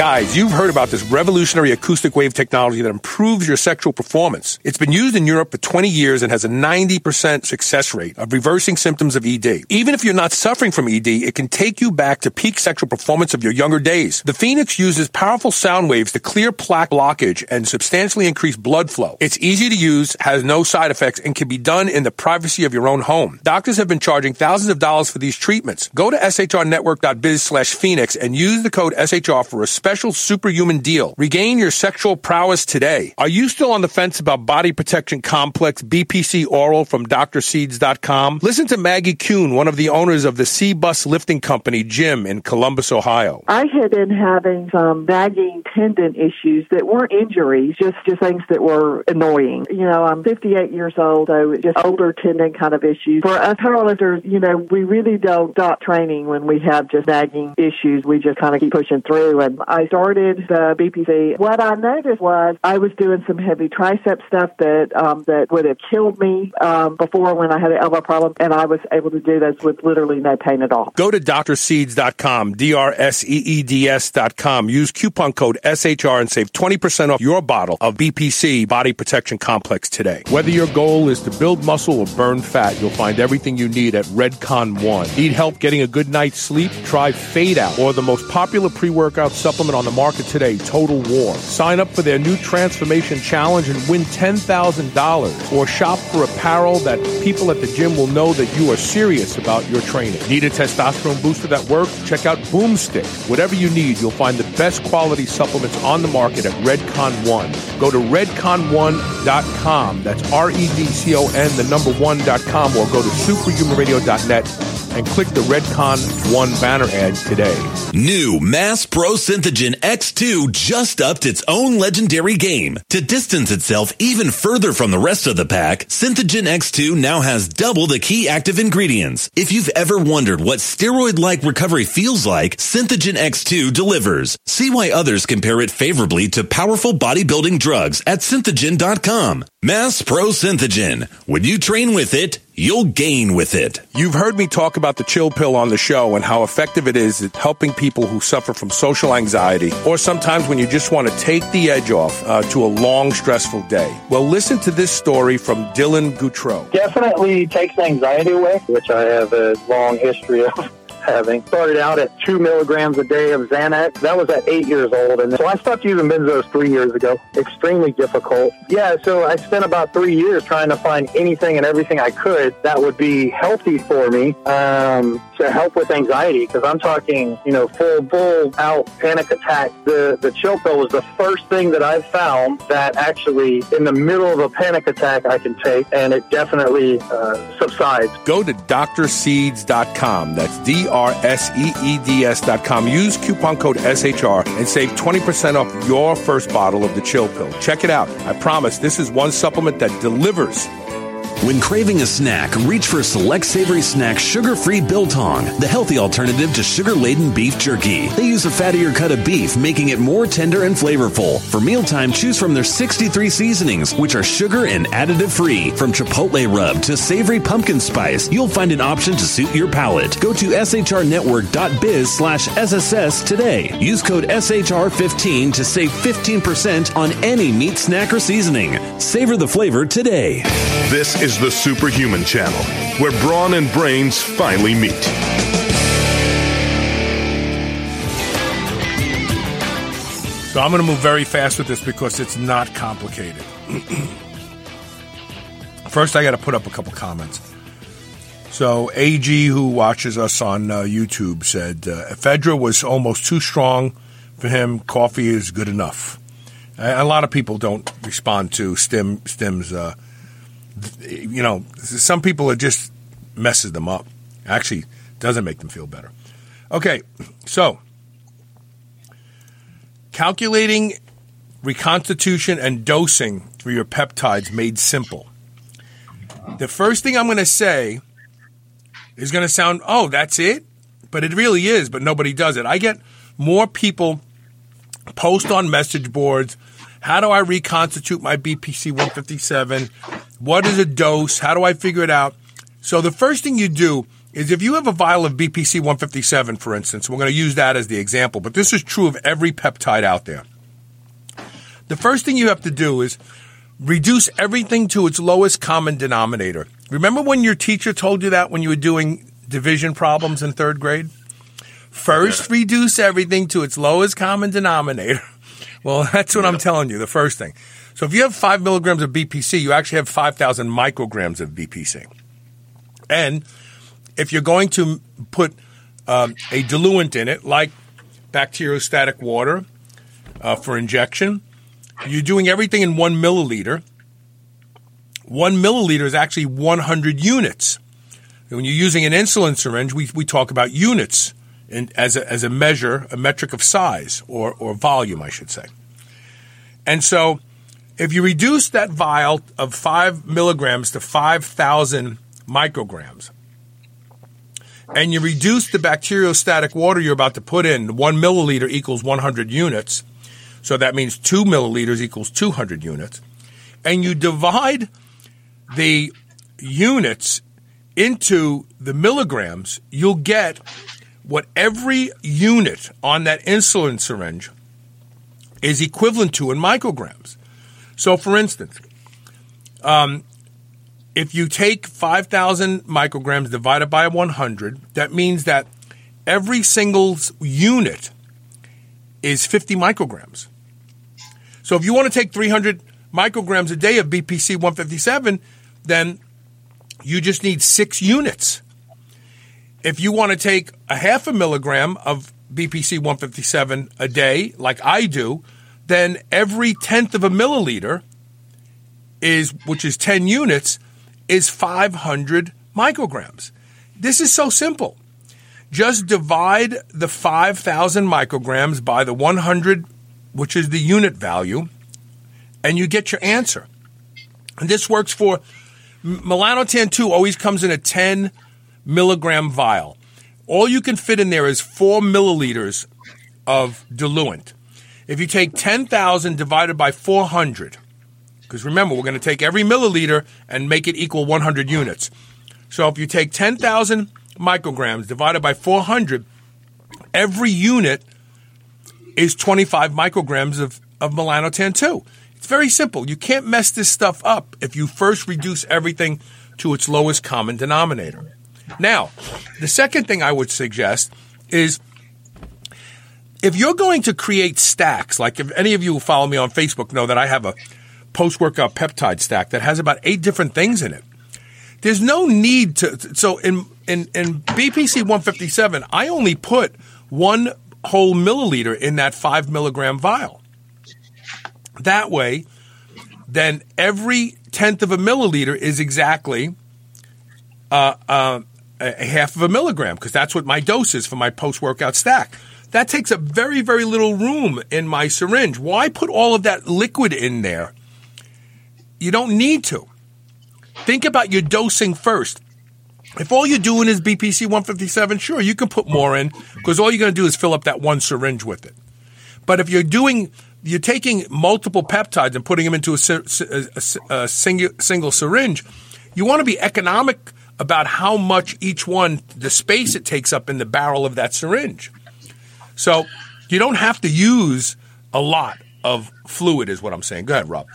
Guys, you've heard about this revolutionary acoustic wave technology that improves your sexual performance. It's been used in Europe for 20 years and has a 90% success rate of reversing symptoms of ED. Even if you're not suffering from ED, it can take you back to peak sexual performance of your younger days. The Phoenix uses powerful sound waves to clear plaque blockage and substantially increase blood flow. It's easy to use, has no side effects, and can be done in the privacy of your own home. Doctors have been charging thousands of dollars for these treatments. Go to shrnetwork.biz slash Phoenix and use the code SHR for a special special superhuman deal. Regain your sexual prowess today. Are you still on the fence about body protection complex BPC oral from drseeds.com? Listen to Maggie Kuhn, one of the owners of the C Bus Lifting Company gym in Columbus, Ohio.
I had been having some nagging tendon issues that weren't injuries, just, just things that were annoying. You know, I'm 58 years old, so just older tendon kind of issues. For us powerlifters, you know, we really don't stop training when we have just nagging issues. We just kind of keep pushing through. And I I started the BPC, what I noticed was I was doing some heavy tricep stuff that um, that would have killed me um, before when I had an elbow problem, and I was able to do those with literally no pain at all.
Go to drseeds.com, D-R-S-E-E-D-S.com. Use coupon code SHR and save 20% off your bottle of BPC Body Protection Complex today. Whether your goal is to build muscle or burn fat, you'll find everything you need at Redcon One. Need help getting a good night's sleep? Try Fade Out or the most popular pre-workout supplement on the market today, Total War. Sign up for their new Transformation Challenge and win $10,000 or shop for apparel that people at the gym will know that you are serious about your training. Need a testosterone booster that works? Check out Boomstick. Whatever you need, you'll find the best quality supplements on the market at Redcon One. Go to redcon1.com. That's R-E-D-C-O-N, the number one.com, or go to superhumanradio.net and click the Redcon 1 banner ad today.
New Mass Pro Synthogen X2 just upped its own legendary game. To distance itself even further from the rest of the pack, Synthogen X2 now has double the key active ingredients. If you've ever wondered what steroid-like recovery feels like, Synthogen X2 delivers. See why others compare it favorably to powerful bodybuilding drugs at synthogen.com. Mass Pro Synthogen. When you train with it, you'll gain with it.
You've heard me talk about the chill pill on the show and how effective it is at helping people who suffer from social anxiety or sometimes when you just want to take the edge off uh, to a long, stressful day. Well, listen to this story from Dylan Goutreau.
Definitely takes anxiety away, which I have a long history of. having. Started out at two milligrams a day of Xanax. That was at eight years old. And so I stopped using benzos three years ago. Extremely difficult. Yeah, so I spent about three years trying to find anything and everything I could that would be healthy for me um, to help with anxiety. Because I'm talking, you know, full, full out panic attack. The, the chill pill was the first thing that I've found that actually in the middle of a panic attack I can take and it definitely uh, subsides.
Go to drseeds.com. That's D R S E E D S dot com. Use coupon code SHR and save 20% off your first bottle of the chill pill. Check it out. I promise this is one supplement that delivers.
When craving a snack, reach for Select Savory Snack Sugar Free Biltong, the healthy alternative to sugar laden beef jerky. They use a fattier cut of beef, making it more tender and flavorful. For mealtime, choose from their 63 seasonings, which are sugar and additive free. From chipotle rub to savory pumpkin spice, you'll find an option to suit your palate. Go to shrnetwork.biz slash SSS today. Use code SHR15 to save 15% on any meat snack or seasoning. Savor the flavor today.
This is the Superhuman Channel, where brawn and brains finally meet.
So I'm going to move very fast with this because it's not complicated. First, I got to put up a couple comments. So AG, who watches us on uh, YouTube, said uh, ephedra was almost too strong for him. Coffee is good enough. A, lot of people don't respond to Stim Stim's. Uh, you know, some people it just messes them up. Actually, doesn't make them feel better. Okay, so calculating reconstitution and dosing for your peptides made simple. The first thing I'm going to say is going to sound, oh, that's it? But it really is, but nobody does it. I get more people post on message boards. How do I reconstitute my BPC 157? What is a dose? How do I figure it out? So the first thing you do is if you have a vial of BPC 157, for instance, we're going to use that as the example, but this is true of every peptide out there. The first thing you have to do is reduce everything to its lowest common denominator. Remember when your teacher told you that when you were doing division problems in third grade? First, reduce everything to its lowest common denominator. Well, that's what I'm telling you, the first thing. So if you have five milligrams of BPC, you actually have 5,000 micrograms of BPC. And if you're going to put um, a diluent in it, like bacteriostatic water uh, for injection, you're doing everything in one milliliter. One milliliter is actually 100 units. When you're using an insulin syringe, we, we talk about units in, as, a, as a measure, a metric of size or, or volume, I should say. And so if you reduce that vial of 5 milligrams to 5,000 micrograms, and you reduce the bacteriostatic water you're about to put in, one milliliter equals 100 units. So that means two milliliters equals 200 units. And you divide the units into the milligrams, you'll get what every unit on that insulin syringe is equivalent to in micrograms. So, for instance, um, if you take 5,000 micrograms divided by 100, that means that every single unit is 50 micrograms. So if you want to take 300 micrograms a day of BPC 157, then you just need six units. If you want to take a half a milligram of BPC 157 a day, like I do, then every tenth of a milliliter is, which is 10 units, is 500 micrograms. This is so simple. Just divide the 5,000 micrograms by the 100, which is the unit value, and you get your answer. And this works for Melanotan 2 always comes in a 10 milligram vial. All you can fit in there is 4 milliliters of diluent. If you take 10,000 divided by 400, because remember, we're going to take every milliliter and make it equal 100 units. So if you take 10,000 micrograms divided by 400, every unit is 25 micrograms of, of melanotan 2. It's very simple. You can't mess this stuff up if you first reduce everything to its lowest common denominator. Now, the second thing I would suggest is if you're going to create stacks, like if any of you who follow me on Facebook know that I have a post workout peptide stack that has about eight different things in it. There's no need to. So in in in BPC 157, I only put one whole milliliter in that five milligram vial. That way, then every tenth of a milliliter is exactly uh, uh, a half of a milligram because that's what my dose is for my post workout stack. That takes up very, very little room in my syringe. Why put all of that liquid in there you don't need to. Think about your dosing first. If all you're doing is BPC 157, sure, you can put more in because all you're going to do is fill up that one syringe with it. But if you're doing, you're taking multiple peptides and putting them into a, a, a single, single syringe, you want to be economic about how much each one, the space it takes up in the barrel of that syringe. So you don't have to use a lot of fluid, is what I'm saying. Go ahead, Rob.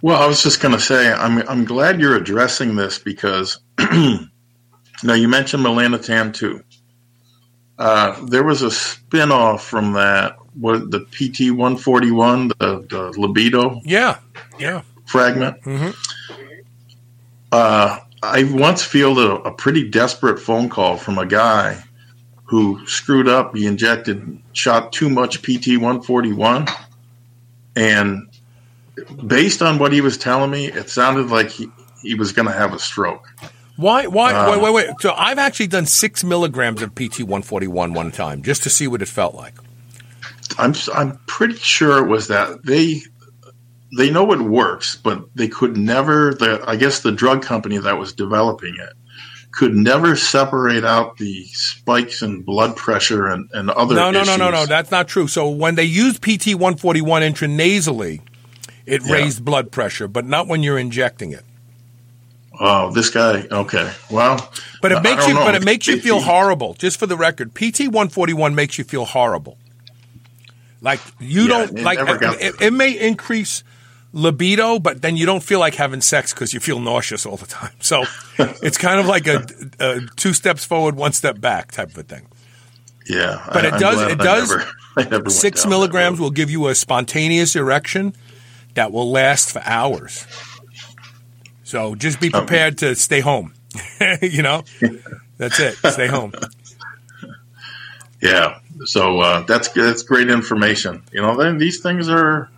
Well, I was just going to say, I'm I'm glad you're addressing this because now you mentioned melanotan 2. Uh, there was a spinoff from that, what the PT one forty one, the the libido,
yeah, yeah,
fragment. Mm-hmm. Uh, I once fielded a, a pretty desperate phone call from a guy who screwed up. He injected, shot too much PT one forty one, and based on what he was telling me, it sounded like he, he was going to have a stroke.
Why? Why? Um, wait, wait, wait. So I've actually done six milligrams of PT one forty one one time just to see what it felt like.
I'm I'm pretty sure it was that they they know it works, but they could never. The I guess the drug company that was developing it could never separate out the spikes in blood pressure and, and other.
No, no,
issues.
no, no, no. That's not true. So when they used PT one forty one intranasally it yeah. raised blood pressure, but not when you're injecting it.
Oh, this guy. Okay. Well,
but it makes you, know. but it makes you feel horrible. Just for the record, PT one forty one makes you feel horrible. Like you yeah, don't like. It, it, may increase libido, but then you don't feel like having sex because you feel nauseous all the time. So it's kind of like a, a, two steps forward, one step back type of a thing.
Yeah,
but I, it does. It does. Never, six milligrams will give you a spontaneous erection that will last for hours. So just be prepared to stay home. you know, that's it. Stay home.
Yeah. So uh, that's that's great information. You know, then these things are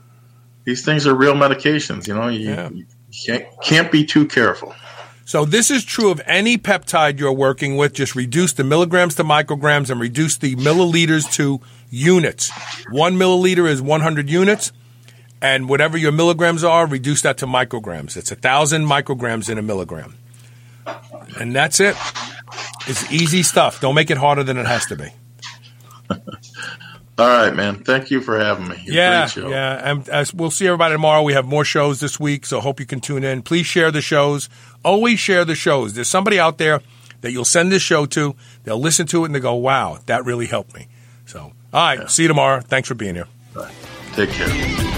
these things are real medications. You know, you, yeah. you can't can't be too careful.
So this is true of any peptide you're working with. Just reduce the milligrams to micrograms and reduce the milliliters to units. One milliliter is 100 units and whatever your milligrams are, reduce that to micrograms. It's a thousand micrograms in a milligram, and that's it. It's easy stuff. Don't make it harder than it has to be.
All right, man. Thank you for having me.
yeah, yeah. And as we'll see everybody tomorrow. We have more shows this week, so hope you can tune in. Please share the shows. Always share the shows. There's somebody out there that you'll send this show to. They'll listen to it and they go, "Wow, that really helped me." So, all right. Yeah. See you tomorrow. Thanks for being here.
Take care.